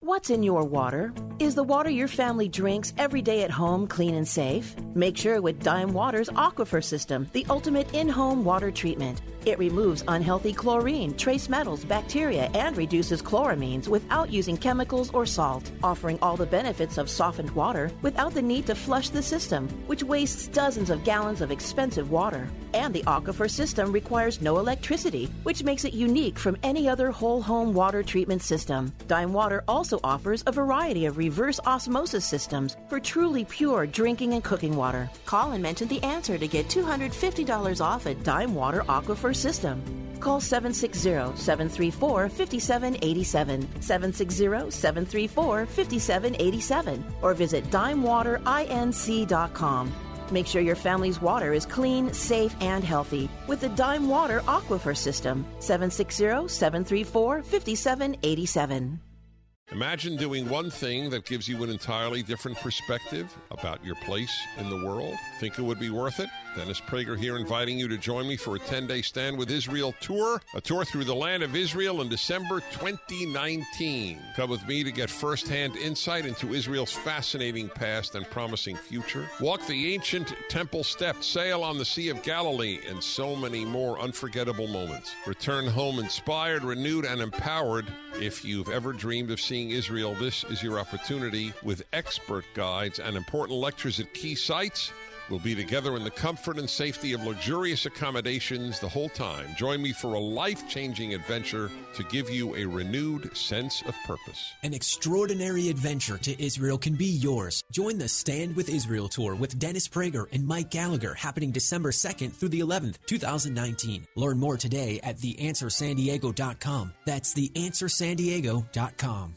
What's in your water? Is the water your family drinks every day at home clean and safe? Make sure with Dime Water's Aquifer System, the ultimate in home water treatment. It removes unhealthy chlorine, trace metals, bacteria, and reduces chloramines without using chemicals or salt, offering all the benefits of softened water without the need to flush the system, which wastes dozens of gallons of expensive water. And the Aquifer system requires no electricity, which makes it unique from any other whole home water treatment system. Dime Water also offers a variety of reverse osmosis systems for truly pure drinking and cooking water. Call and mention the answer to get $250 off at Dime Water Aquifer system. Call 760 734 5787, 760 734 5787, or visit dimewaterinc.com. Make sure your family's water is clean, safe, and healthy with the Dime Water Aquifer System, 760 734 5787. Imagine doing one thing that gives you an entirely different perspective about your place in the world. Think it would be worth it? Dennis Prager here inviting you to join me for a 10 day Stand with Israel tour, a tour through the land of Israel in December 2019. Come with me to get firsthand insight into Israel's fascinating past and promising future. Walk the ancient temple steps, sail on the Sea of Galilee, and so many more unforgettable moments. Return home inspired, renewed, and empowered. If you've ever dreamed of seeing Israel, this is your opportunity with expert guides and important lectures at key sites We'll be together in the comfort and safety of luxurious accommodations the whole time. Join me for a life changing adventure to give you a renewed sense of purpose. An extraordinary adventure to Israel can be yours. Join the Stand with Israel tour with Dennis Prager and Mike Gallagher happening December 2nd through the 11th, 2019. Learn more today at theanswersandiego.com. That's theanswersandiego.com.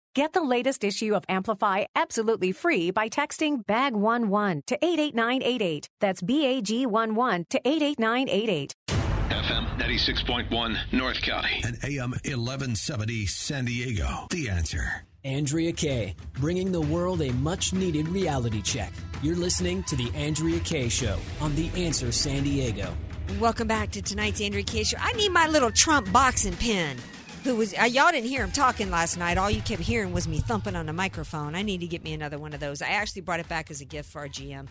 Get the latest issue of Amplify absolutely free by texting BAG11 to 88988. That's BAG11 to 88988. FM 96.1 North County. And AM 1170 San Diego. The answer. Andrea Kaye, bringing the world a much needed reality check. You're listening to The Andrea Kaye Show on The Answer San Diego. Welcome back to tonight's Andrea Kaye Show. I need my little Trump boxing pin. Who was uh, y'all didn't hear him talking last night? All you kept hearing was me thumping on the microphone. I need to get me another one of those. I actually brought it back as a gift for our GM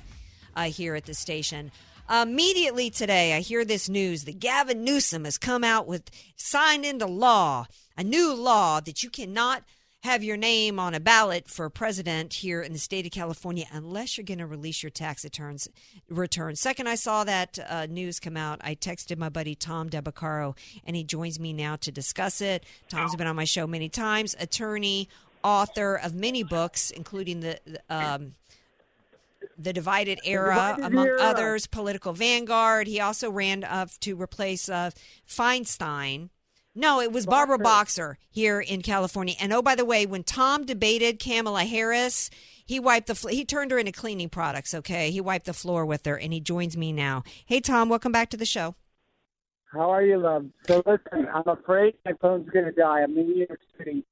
uh, here at the station. Immediately today, I hear this news that Gavin Newsom has come out with signed into law a new law that you cannot have your name on a ballot for president here in the state of California unless you're going to release your tax returns. Return. Second, I saw that uh, news come out. I texted my buddy Tom Del Beccaro, and he joins me now to discuss it. Tom's been on my show many times. Attorney, author of many books, including the. Um, the Divided Era, Divided among Era. others, Political Vanguard. He also ran up to replace uh, Feinstein. No, it was Barbara Boxer here in California. And oh, by the way, when Tom debated Kamala Harris, he wiped the fl- he turned her into cleaning products. Okay, he wiped the floor with her, and he joins me now. Hey, Tom, welcome back to the show. How are you, love? So listen, I'm afraid my phone's going to die. I'm in New York City,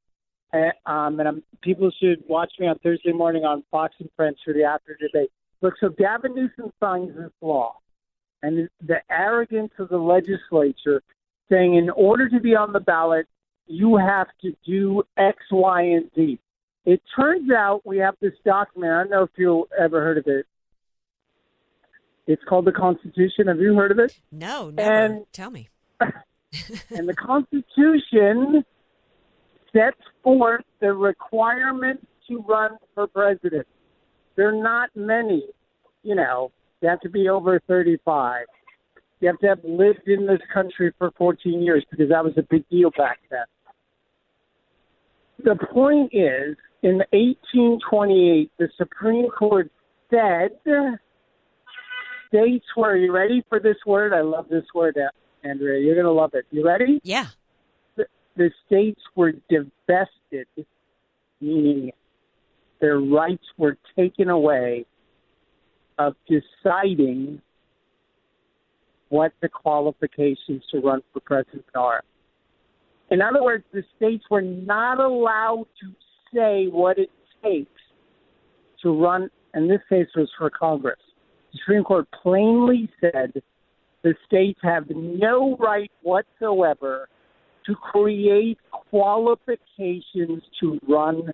and, um, and I'm, people should watch me on Thursday morning on Fox and Friends for the after debate. Look, so Gavin Newsom signs this law, and the arrogance of the legislature saying in order to be on the ballot, you have to do X, Y, and Z. It turns out we have this document. I don't know if you ever heard of it. It's called the Constitution. Have you heard of it? No, never. And- Tell me. and the Constitution sets forth the requirements to run for president. There are not many. You know, you have to be over 35. You have to have lived in this country for 14 years because that was a big deal back then. The point is, in 1828, the Supreme Court said states were, you ready for this word? I love this word, uh, Andrea. You're going to love it. You ready? Yeah. The, the states were divested, meaning their rights were taken away of deciding what the qualifications to run for president are. In other words, the states were not allowed to say what it takes to run, and this case was for Congress. The Supreme Court plainly said the states have no right whatsoever to create qualifications to run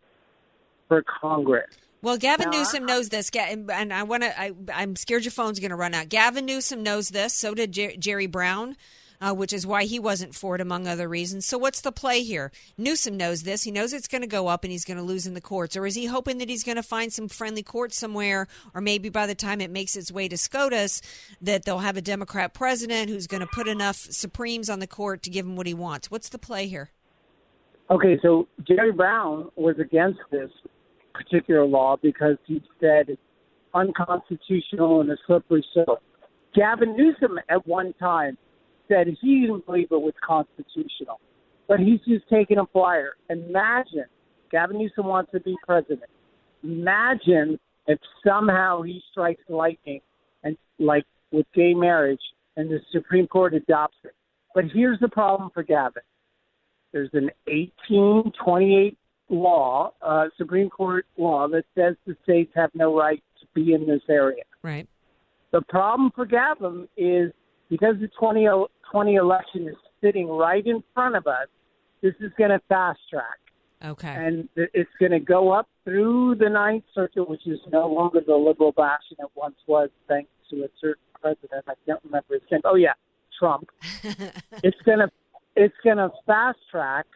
for Congress. Well, Gavin Now, Newsom knows this, and I want to. I, I'm scared your phone's going to run out. Gavin Newsom knows this. So did Jer- Jerry Brown, uh, which is why he wasn't for it, among other reasons. So what's the play here? Newsom knows this. He knows it's going to go up, and he's going to lose in the courts. Or is he hoping that he's going to find some friendly court somewhere, or maybe by the time it makes its way to SCOTUS, that they'll have a Democrat president who's going to put enough Supremes on the court to give him what he wants? What's the play here? Okay, so Jerry Brown was against this particular law because he said unconstitutional and a slippery slope. Gavin Newsom at one time said he didn't believe it was constitutional, but he's just taking a flyer. Imagine Gavin Newsom wants to be president. Imagine if somehow he strikes lightning and like with gay marriage and the Supreme Court adopts it. But here's the problem for Gavin. There's an 1828 law, uh, Supreme Court law that says the states have no right to be in this area. Right. The problem for Gavin is because the 2020 election is sitting right in front of us, this is going to fast track. Okay. And it's going to go up through the Ninth Circuit, which is no longer the liberal bastion it once was, thanks to a certain president. I can't remember his name. Oh yeah, Trump. it's going to it's going to fast track,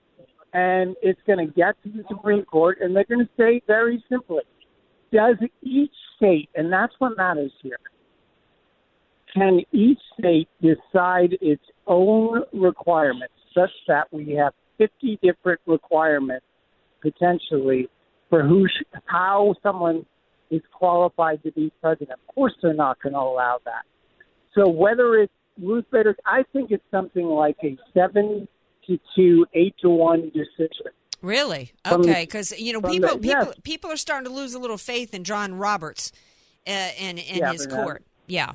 and it's going to get to the Supreme Court, and they're going to say very simply, does each state, and that's what matters here, can each state decide its own requirements such that we have 50 different requirements potentially for who sh- how someone is qualified to be president. Of course, they're not going to allow that. So whether it's Ruth Bader, I think it's something like a seven to eight to one decision. Really? Okay, because you know people the, people yes. people are starting to lose a little faith in John Roberts uh, and in yeah, his court. Yeah.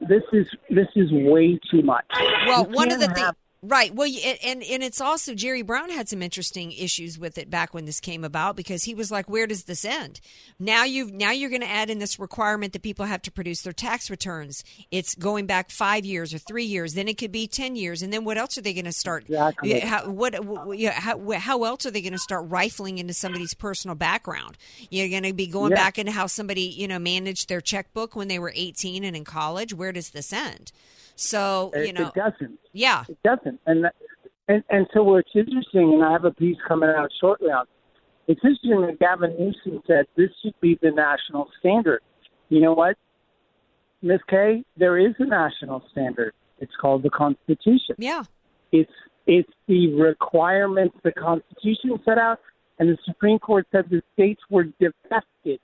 This is this is way too much. Well, you one of the things Right. Well, and and it's also Jerry Brown had some interesting issues with it back when this came about because he was like, "Where does this end?" Now you've now you're going to add in this requirement that people have to produce their tax returns. It's going back five years or three years. Then it could be ten years, and then what else are they going to start? Exactly. How, what? How, how else are they going to start rifling into somebody's personal background? You're going to be going yeah. back into how somebody you know managed their checkbook when they were 18 and in college. Where does this end? So you know, it doesn't. Yeah, it doesn't. And and and so what's interesting, and I have a piece coming out shortly on. It's interesting that Gavin Newsom said this should be the national standard. You know what, Ms. Kaye? There is a national standard. It's called the Constitution. Yeah. It's it's the requirements the Constitution set out, and the Supreme Court said the states were divested.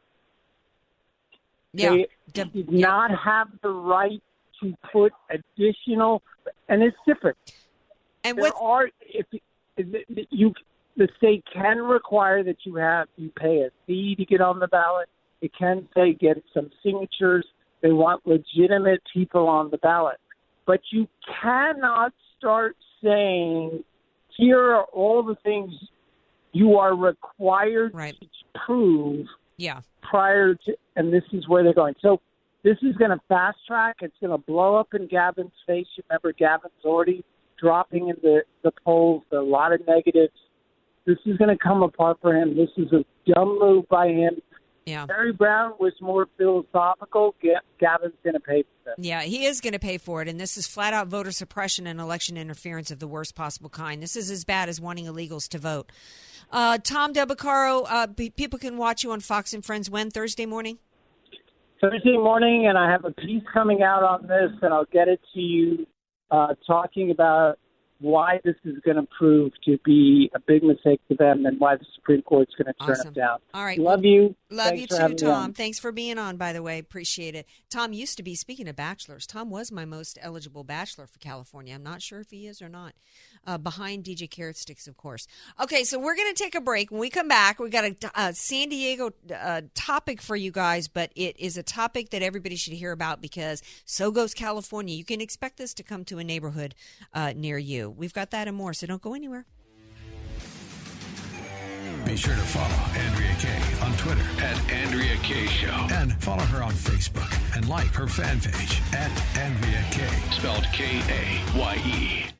Yeah. They De- did yeah. not have the right to put additional, and it's different. And what are if, if you the state can require that you have you pay a fee to get on the ballot. It can say get some signatures. They want legitimate people on the ballot, but you cannot start saying here are all the things you are required right. to prove yeah. prior to, and this is where they're going. So this is going to fast track. It's going to blow up in Gavin's face. You remember Gavin's already dropping in the, the polls, a lot of negatives. This is going to come apart for him. This is a dumb move by him. Yeah. Barry Brown was more philosophical. Gavin's going to pay for this. Yeah, he is going to pay for it. And this is flat out voter suppression and election interference of the worst possible kind. This is as bad as wanting illegals to vote. Uh, Tom Del Beccaro, uh, people can watch you on Fox and Friends when? Thursday morning? Thursday morning, and I have a piece coming out on this, and I'll get it to you, uh, talking about why this is going to prove to be a big mistake for them and why the Supreme Court's going to turn awesome. it down. All right. Love you. Love Thanks you too, Tom. Thanks for being on, by the way. Appreciate it. Tom used to be, speaking of bachelors, Tom was my most eligible bachelor for California. I'm not sure if he is or not. Uh, behind DJ Carrot Sticks, of course. Okay, so we're going to take a break. When we come back, we've got a, a San Diego uh, topic for you guys, but it is a topic that everybody should hear about because so goes California. You can expect this to come to a neighborhood uh, near you. We've got that and more, so don't go anywhere. Be sure to follow Andrea Kaye on Twitter at Andrea Kaye Show. And follow her on Facebook and like her fan page at Andrea Kaye. Spelled K A Y E.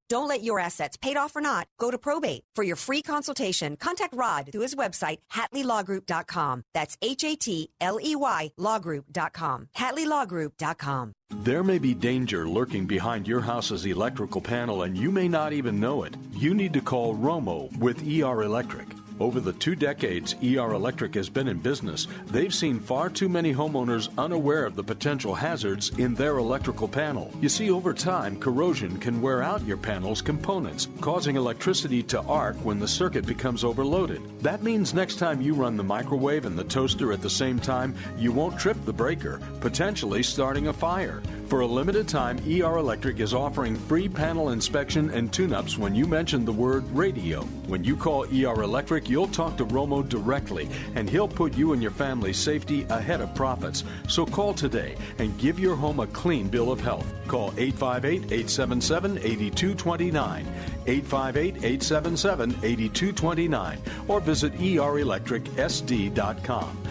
Don't let your assets, paid off or not, go to probate. For your free consultation, contact Rod through his website, HatleyLawGroup.com. That's H A T L E Y LawGroup.com. HatleyLawGroup.com. There may be danger lurking behind your house's electrical panel, and you may not even know it. You need to call Romo with ER Electric. Over the two decades ER Electric has been in business, they've seen far too many homeowners unaware of the potential hazards in their electrical panel. You see, over time, corrosion can wear out your panel's components, causing electricity to arc when the circuit becomes overloaded. That means next time you run the microwave and the toaster at the same time, you won't trip the breaker, potentially starting a fire. For a limited time, ER Electric is offering free panel inspection and tune ups when you mention the word radio. When you call ER Electric, you'll talk to Romo directly, and he'll put you and your family's safety ahead of profits. So call today and give your home a clean bill of health. Call 858 877 8229, 858 877 8229, or visit erelectricsd.com.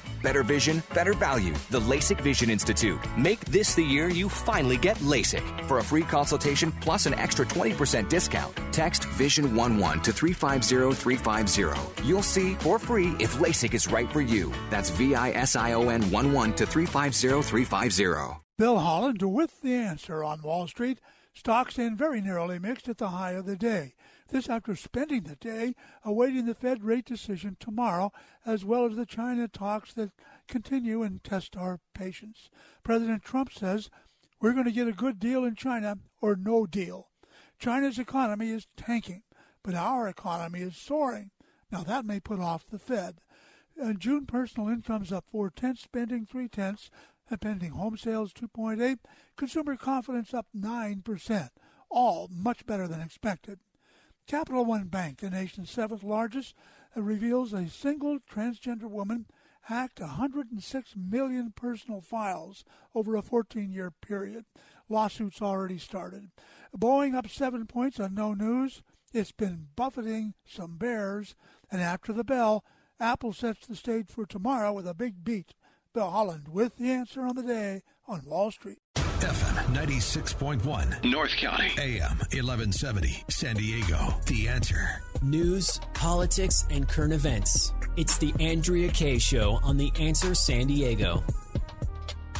Better vision, better value. The LASIK Vision Institute. Make this the year you finally get LASIK. For a free consultation plus an extra 20% discount, text Vision11 to 350350. You'll see for free if LASIK is right for you. That's V I S I O N 11 to 350350. Bill Holland with the answer on Wall Street. Stocks in very narrowly mixed at the high of the day. This after spending the day awaiting the Fed rate decision tomorrow, as well as the China talks that continue and test our patience. President Trump says we're going to get a good deal in China or no deal. China's economy is tanking, but our economy is soaring. Now that may put off the Fed. Uh, June personal income's up four tenths, spending three tenths, and pending home sales 2.8, consumer confidence up 9%, all much better than expected. Capital One Bank, the nation's seventh largest, uh, reveals a single transgender woman hacked 106 million personal files over a 14 year period. Lawsuits already started. Boeing up seven points on no news. It's been buffeting some bears. And after the bell, Apple sets the stage for tomorrow with a big beat. Bill Holland with the answer on the day on Wall Street. FM 96.1. North County. AM 1170. San Diego. The answer. News, politics, and current events. It's the Andrea Kaye Show on The Answer San Diego.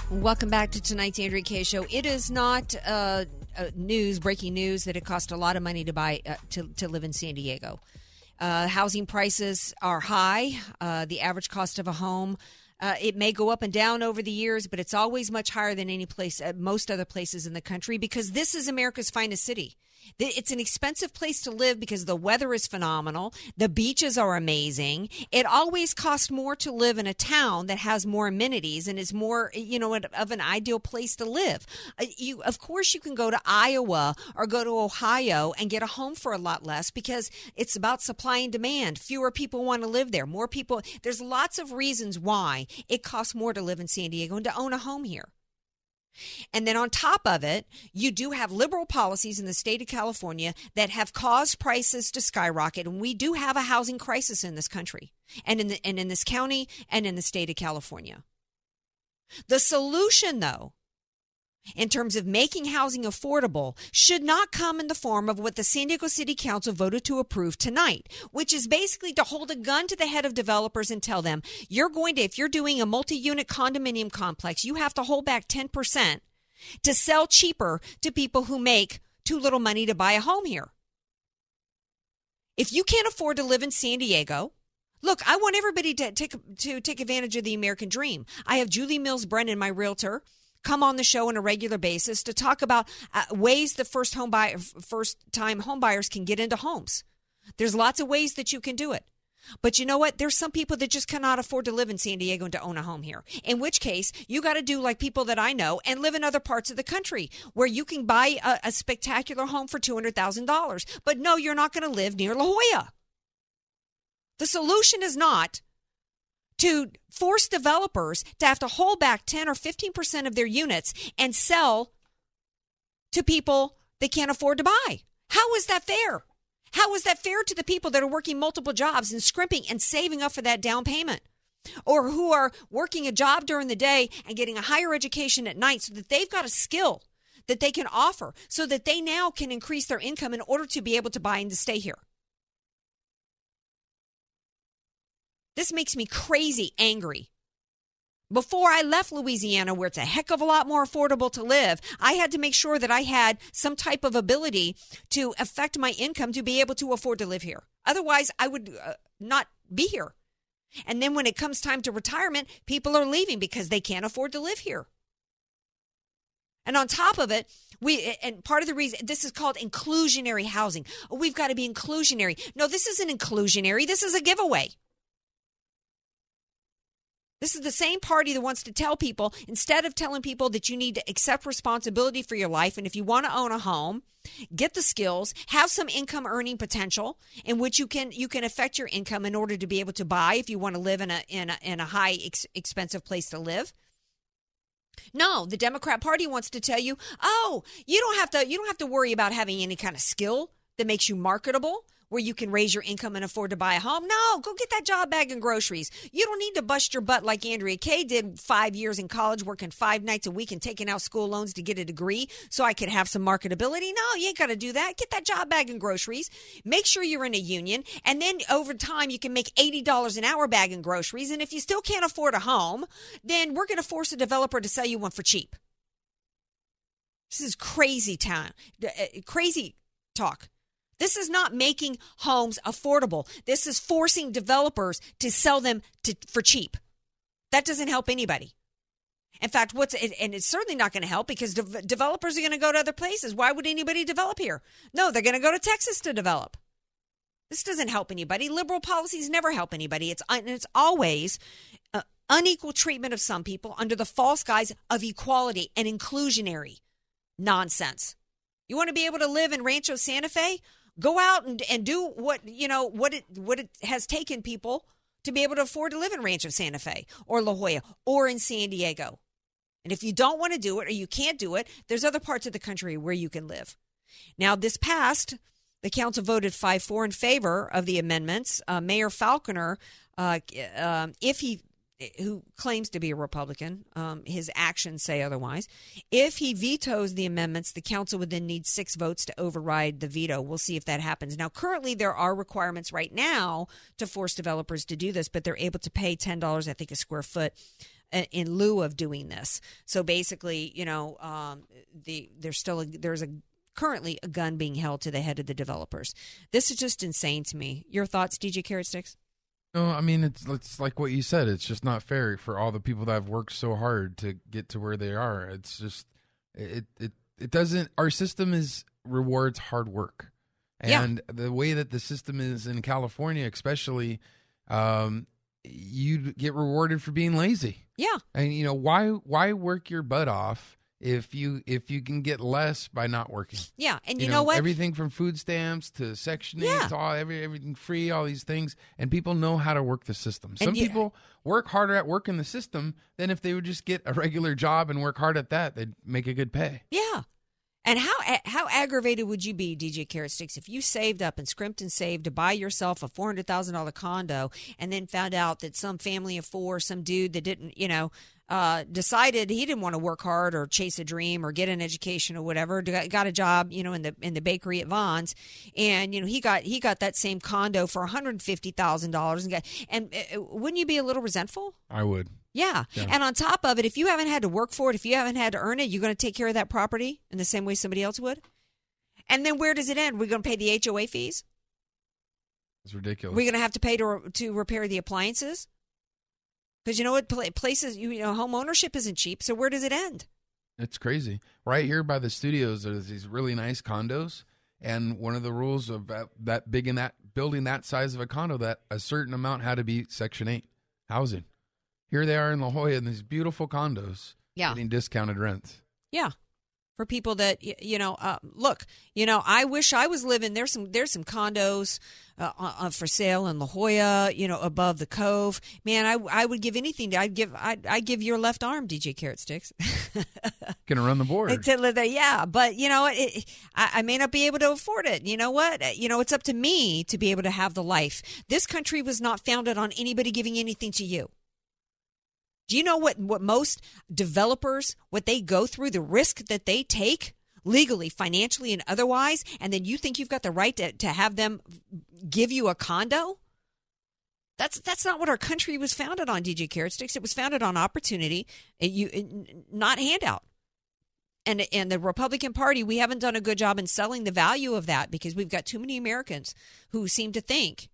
Welcome back to tonight's Andrea Kaye Show. It is not uh, uh, news, breaking news, that it cost a lot of money to buy uh, to to live in San Diego. Uh, housing prices are high. Uh, the average cost of a home. Uh, it may go up and down over the years, but it's always much higher than any place, uh, most other places in the country, because this is America's finest city. It's an expensive place to live because the weather is phenomenal. The beaches are amazing. It always costs more to live in a town that has more amenities and is more, you know, of an ideal place to live. Uh, You, of course, you can go to Iowa or go to Ohio and get a home for a lot less because it's about supply and demand. Fewer people want to live there. More people. There's lots of reasons why it costs more to live in San Diego and to own a home here. And then on top of it, you do have liberal policies in the state of California that have caused prices to skyrocket. And we do have a housing crisis in this country and in, the, and in this county and in the state of California. The solution, though, in terms of making housing affordable should not come in the form of what the San Diego City Council voted to approve tonight, which is basically to hold a gun to the head of developers and tell them, you're going to, if you're doing a multi unit condominium complex, you have to hold back 10% to sell cheaper to people who make too little money to buy a home here. If you can't afford to live in San Diego, look, I want everybody to take to take advantage of the American dream. I have Julie Mills Brennan, my realtor, come on the show on a regular basis to talk about uh, ways the first home buyer, first time home buyers can get into homes. There's lots of ways that you can do it. But you know what? There's some people that just cannot afford to live in San Diego and to own a home here. In which case, you got to do like people that I know and live in other parts of the country where you can buy a, a spectacular home for $200,000. But no, you're not going to live near La Jolla. The solution is not to force developers to have to hold back 10 or 15% of their units and sell to people they can't afford to buy. How is that fair? How is that fair to the people that are working multiple jobs and scrimping and saving up for that down payment? Or who are working a job during the day and getting a higher education at night so that they've got a skill that they can offer so that they now can increase their income in order to be able to buy and to stay here. This makes me crazy angry. Before I left Louisiana, where it's a heck of a lot more affordable to live, I had to make sure that I had some type of ability to affect my income to be able to afford to live here. Otherwise, I would uh, not be here. And then when it comes time to retirement, people are leaving because they can't afford to live here. And on top of it, we and part of the reason this is called inclusionary housing. We've got to be inclusionary. No, this isn't inclusionary. This is a giveaway. This is the same party that wants to tell people instead of telling people that you need to accept responsibility for your life and if you want to own a home, get the skills, have some income earning potential in which you can you can affect your income in order to be able to buy if you want to live in a in a, in a high ex- expensive place to live. No, the Democrat Party wants to tell you, "Oh, you don't have to you don't have to worry about having any kind of skill that makes you marketable where you can raise your income and afford to buy a home. No, go get that job bagging groceries. You don't need to bust your butt like Andrea Kaye did five years in college, working five nights a week and taking out school loans to get a degree so I could have some marketability. No, you ain't got to do that. Get that job bagging groceries. Make sure you're in a union. And then over time, you can make $80 an hour bagging groceries. And if you still can't afford a home, then we're going to force a developer to sell you one for cheap. This is crazy time, uh, crazy talk. This is not making homes affordable. This is forcing developers to sell them to, for cheap. That doesn't help anybody. In fact, what's and it's certainly not going to help because de- developers are going to go to other places. Why would anybody develop here? No, they're going to go to Texas to develop. This doesn't help anybody. Liberal policies never help anybody. It's it's always uh, unequal treatment of some people under the false guise of equality and inclusionary nonsense. You want to be able to live in Rancho Santa Fe? Go out and, and do what you know what it what it has taken people to be able to afford to live in Rancho Santa Fe or La Jolla or in San Diego. And if you don't want to do it or you can't do it, there's other parts of the country where you can live. Now, this past, the council voted 5 4 in favor of the amendments. Uh, Mayor Faulconer, uh, um, if he who claims to be a Republican, um, his actions say otherwise. If he vetoes the amendments, the council would then need six votes to override the veto. We'll see if that happens. Now, currently, there are requirements right now to force developers to do this, but they're able to pay $10, I think, a square foot uh, in lieu of doing this. So basically, you know, um, the there's still a, there's a currently a gun being held to the head of the developers. This is just insane to me. Your thoughts, DJ Carrot Sticks? No, I mean it's it's like what you said. It's just not fair for all the people that have worked so hard to get to where they are. It's just it it it doesn't. Our system is rewards hard work, and yeah. the way that the system is in California, especially, um, you get rewarded for being lazy. Yeah, and you know why why work your butt off if you if you can get less by not working. Yeah, and you, you know, know, what? Everything from food stamps to Section yeah. to all every everything free, all these things, and people know how to work the system. Some you, people work harder at working the system than if they would just get a regular job and work hard at that. They'd make a good pay. Yeah. And how how aggravated would you be, DJ Carrot Sticks, if you saved up and scrimped and saved to buy yourself a four hundred thousand dollar condo, and then found out that some family of four, some dude that didn't, you know, uh, decided he didn't want to work hard or chase a dream or get an education or whatever. Got a job, you know, in the in the bakery at Vons, and you know he got he got that same condo for one hundred fifty thousand dollars. And got, and uh, wouldn't you be a little resentful? I would. Yeah. yeah. And on top of it, if you haven't had to work for it, if you haven't had to earn it, you're going to take care of that property in the same way somebody else would. And then where does it end? We're going to pay the HOA fees? It's ridiculous. We're going to have to pay to to repair the appliances? Because you know what, places you know, home ownership isn't cheap. So where does it end? It's crazy. Right here by the studios, there's these really nice condos, and one of the rules of that, that big in that building that size of a condo, that a certain amount had to be Section Eight housing. Here they are in La Jolla in these beautiful condos, yeah, getting discounted rents. Yeah, for people that you know uh, look you know i wish i was living there's some there's some condos uh, uh, for sale in la jolla you know above the cove. Man i, I would give anything to, i'd give I'd, I'd give your left arm dj carrot sticks. Gonna run the board. Yeah but you know it, I, I may not be able to afford it. You know what? You know it's up to me to be able to have the life. This country was not founded on anybody giving anything to you do you know what, what most developers, what they go through, the risk that they take legally, financially, and otherwise, and then you think you've got the right to, to have them give you a condo? That's that's not what our country was founded on, DJ Carrot Sticks. It was founded on opportunity, and you uh, not handout. And and the Republican Party, we haven't done a good job in selling the value of that because we've got too many Americans who seem to think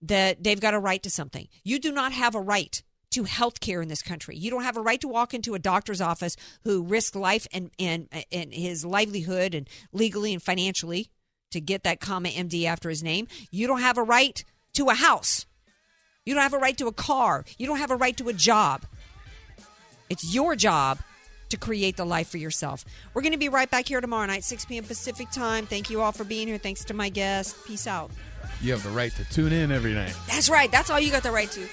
that they've got a right to something. You do not have a right to health care in this country. You don't have a right to walk into a doctor's office who risked life and, and, and his livelihood and legally and financially to get that comma MD after his name. You don't have a right to a house. You don't have a right to a car. You don't have a right to a job. It's your job to create the life for yourself. We're going to be right back here tomorrow night, 6 p.m. Pacific time. Thank you all for being here. Thanks to my guest. Peace out. You have the right to tune in every night. That's right. That's all you got the right to.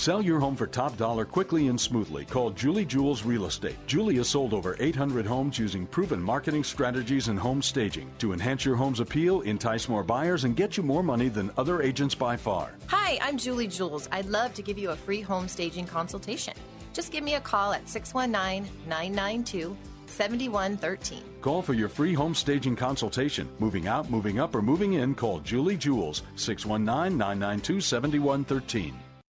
Sell your home for top dollar quickly and smoothly. Call Julie Jules Real Estate. Julie has sold over 800 homes using proven marketing strategies and home staging to enhance your home's appeal, entice more buyers, and get you more money than other agents by far. Hi, I'm Julie Jules. I'd love to give you a free home staging consultation. Just give me a call at 619 992 7113. Call for your free home staging consultation. Moving out, moving up, or moving in, call Julie Jules 619 992 7113.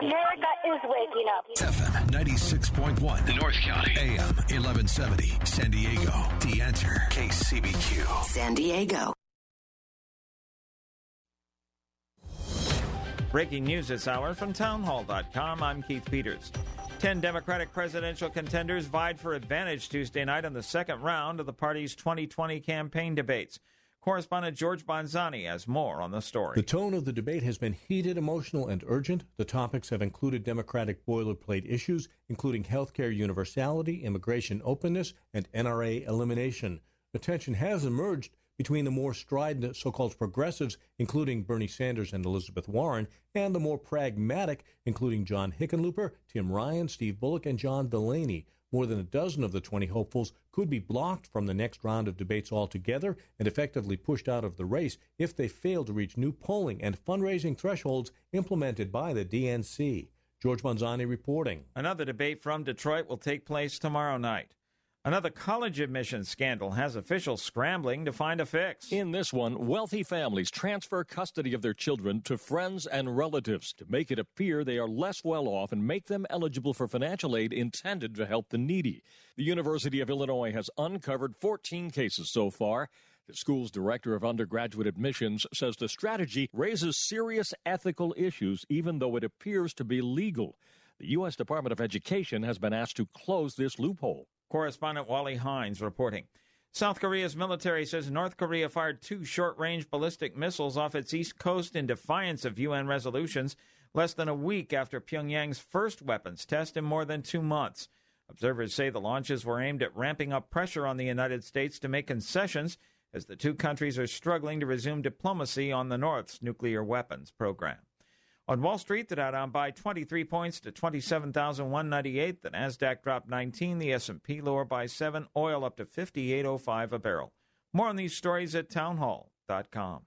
America is waking up. FM 96.1. North County. AM 1170. San Diego. The answer. KCBQ. San Diego. Breaking news this hour from townhall.com. I'm Keith Peters. Ten Democratic presidential contenders vied for advantage Tuesday night in the second round of the party's 2020 campaign debates. Correspondent George Bonzani has more on the story. The tone of the debate has been heated, emotional, and urgent. The topics have included Democratic boilerplate issues, including healthcare universality, immigration openness, and NRA elimination. The tension has emerged between the more strident so called progressives, including Bernie Sanders and Elizabeth Warren, and the more pragmatic, including John Hickenlooper, Tim Ryan, Steve Bullock, and John Delaney. More than a dozen of the 20 hopefuls could be blocked from the next round of debates altogether and effectively pushed out of the race if they fail to reach new polling and fundraising thresholds implemented by the DNC. George Bonzani reporting. Another debate from Detroit will take place tomorrow night. Another college admissions scandal has officials scrambling to find a fix. In this one, wealthy families transfer custody of their children to friends and relatives to make it appear they are less well off and make them eligible for financial aid intended to help the needy. The University of Illinois has uncovered 14 cases so far. The school's director of undergraduate admissions says the strategy raises serious ethical issues, even though it appears to be legal. The U.S. Department of Education has been asked to close this loophole. Correspondent Wally Hindes reporting. South Korea's military says North Korea fired two short range ballistic missiles off its east coast in defiance of UN resolutions less than a week after Pyongyang's first weapons test in more than two months. Observers say the launches were aimed at ramping up pressure on the United States to make concessions as the two countries are struggling to resume diplomacy on the North's nuclear weapons program. On Wall Street, the Dow down by 23 points to 27,198. The Nasdaq dropped 19. The S&P lower by 7. Oil up to 58.05 a barrel. More on these stories at townhall.com.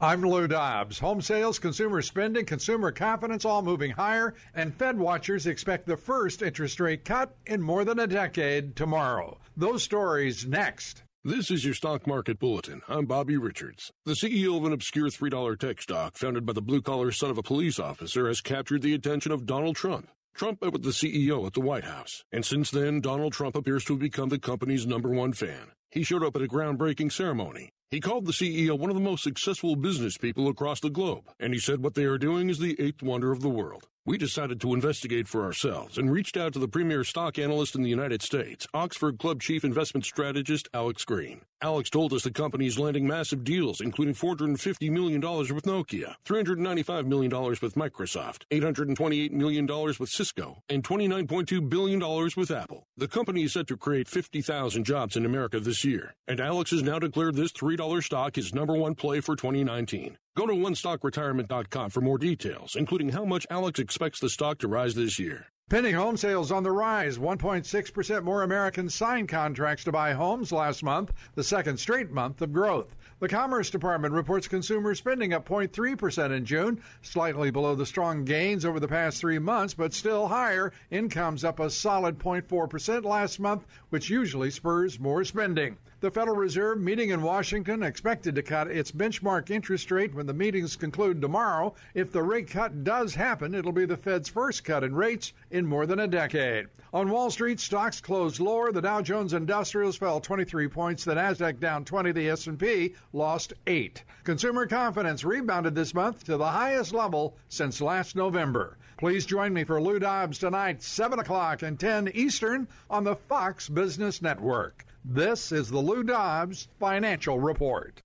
I'm Lou Dobbs. Home sales, consumer spending, consumer confidence all moving higher, and Fed watchers expect the first interest rate cut in more than a decade tomorrow. Those stories next. This is your stock market bulletin. I'm Bobby Richards. The CEO of an obscure $3 tech stock founded by the blue collar son of a police officer has captured the attention of Donald Trump. Trump met with the CEO at the White House, and since then, Donald Trump appears to have become the company's number one fan. He showed up at a groundbreaking ceremony. He called the CEO one of the most successful business people across the globe, and he said what they are doing is the eighth wonder of the world. We decided to investigate for ourselves and reached out to the premier stock analyst in the United States, Oxford Club chief investment strategist Alex Green. Alex told us the company is landing massive deals, including $450 million with Nokia, $395 million with Microsoft, $828 million with Cisco, and $29.2 billion with Apple. The company is set to create 50,000 jobs in America this year, and Alex has now declared this $3 stock his number one play for 2019. Go to onestockretirement.com for more details, including how much Alex expects the stock to rise this year. Pending home sales on the rise. 1.6% more Americans signed contracts to buy homes last month, the second straight month of growth. The Commerce Department reports consumer spending up 0.3% in June, slightly below the strong gains over the past three months, but still higher. Incomes up a solid 0.4% last month, which usually spurs more spending. The Federal Reserve meeting in Washington expected to cut its benchmark interest rate when the meetings conclude tomorrow. If the rate cut does happen, it'll be the Fed's first cut in rates in more than a decade. On Wall Street, stocks closed lower. The Dow Jones Industrials fell 23 points, the Nasdaq down 20, the S&P lost 8. Consumer confidence rebounded this month to the highest level since last November. Please join me for Lou Dobbs tonight, 7 o'clock and 10 Eastern on the Fox Business Network. This is the Lou Dobbs Financial Report.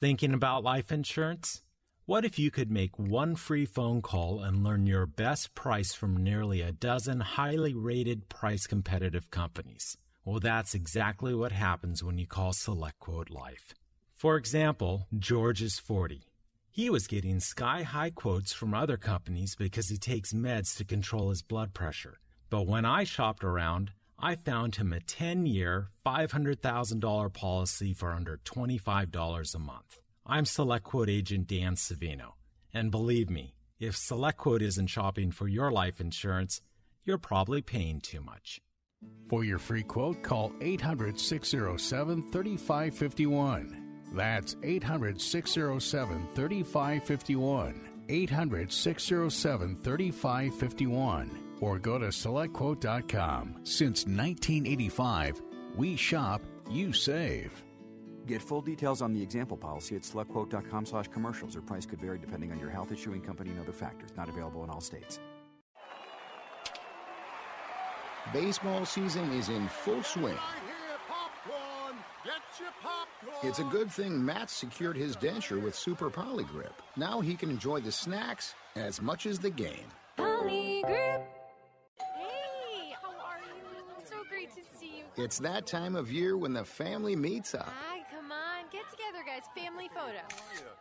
Thinking about life insurance? What if you could make one free phone call and learn your best price from nearly a dozen highly rated price competitive companies? Well, that's exactly what happens when you call SelectQuote Life. For example, George is 40. He was getting sky high quotes from other companies because he takes meds to control his blood pressure. But when I shopped around, I found him a 10 year, $500,000 policy for under $25 a month. I'm SelectQuote agent Dan Savino. And believe me, if SelectQuote isn't shopping for your life insurance, you're probably paying too much. For your free quote, call 800 607 3551. That's 800 607 3551. 800 607 3551 or go to selectquote.com. Since 1985, we shop, you save. Get full details on the example policy at selectquote.com slash commercials. Or price could vary depending on your health issuing company and other factors. Not available in all states. Baseball season is in full swing. It's a good thing Matt secured his denture with Super Poligrip. Now he can enjoy the snacks as much as the game. Poly It's that time of year when the family meets up. Hi, come on. Get together, guys. Family photo.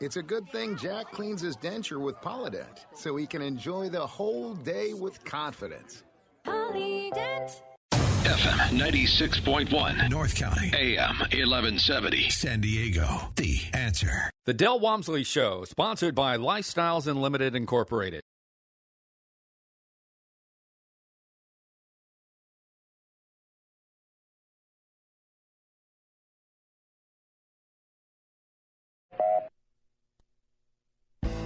It's a good thing Jack cleans his denture with Polydent so he can enjoy the whole day with confidence. Polydent. FM 96.1 North County AM 1170 San Diego The Answer The Del Walmsley Show sponsored by Lifestyles Unlimited Incorporated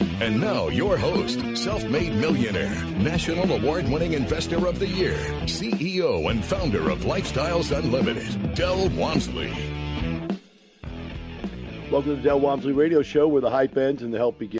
And now, your host, self made millionaire, national award winning investor of the year, CEO and founder of Lifestyles Unlimited, Del Walmsley. Welcome to the Del Walmsley Radio Show, where the hype ends and the help begins.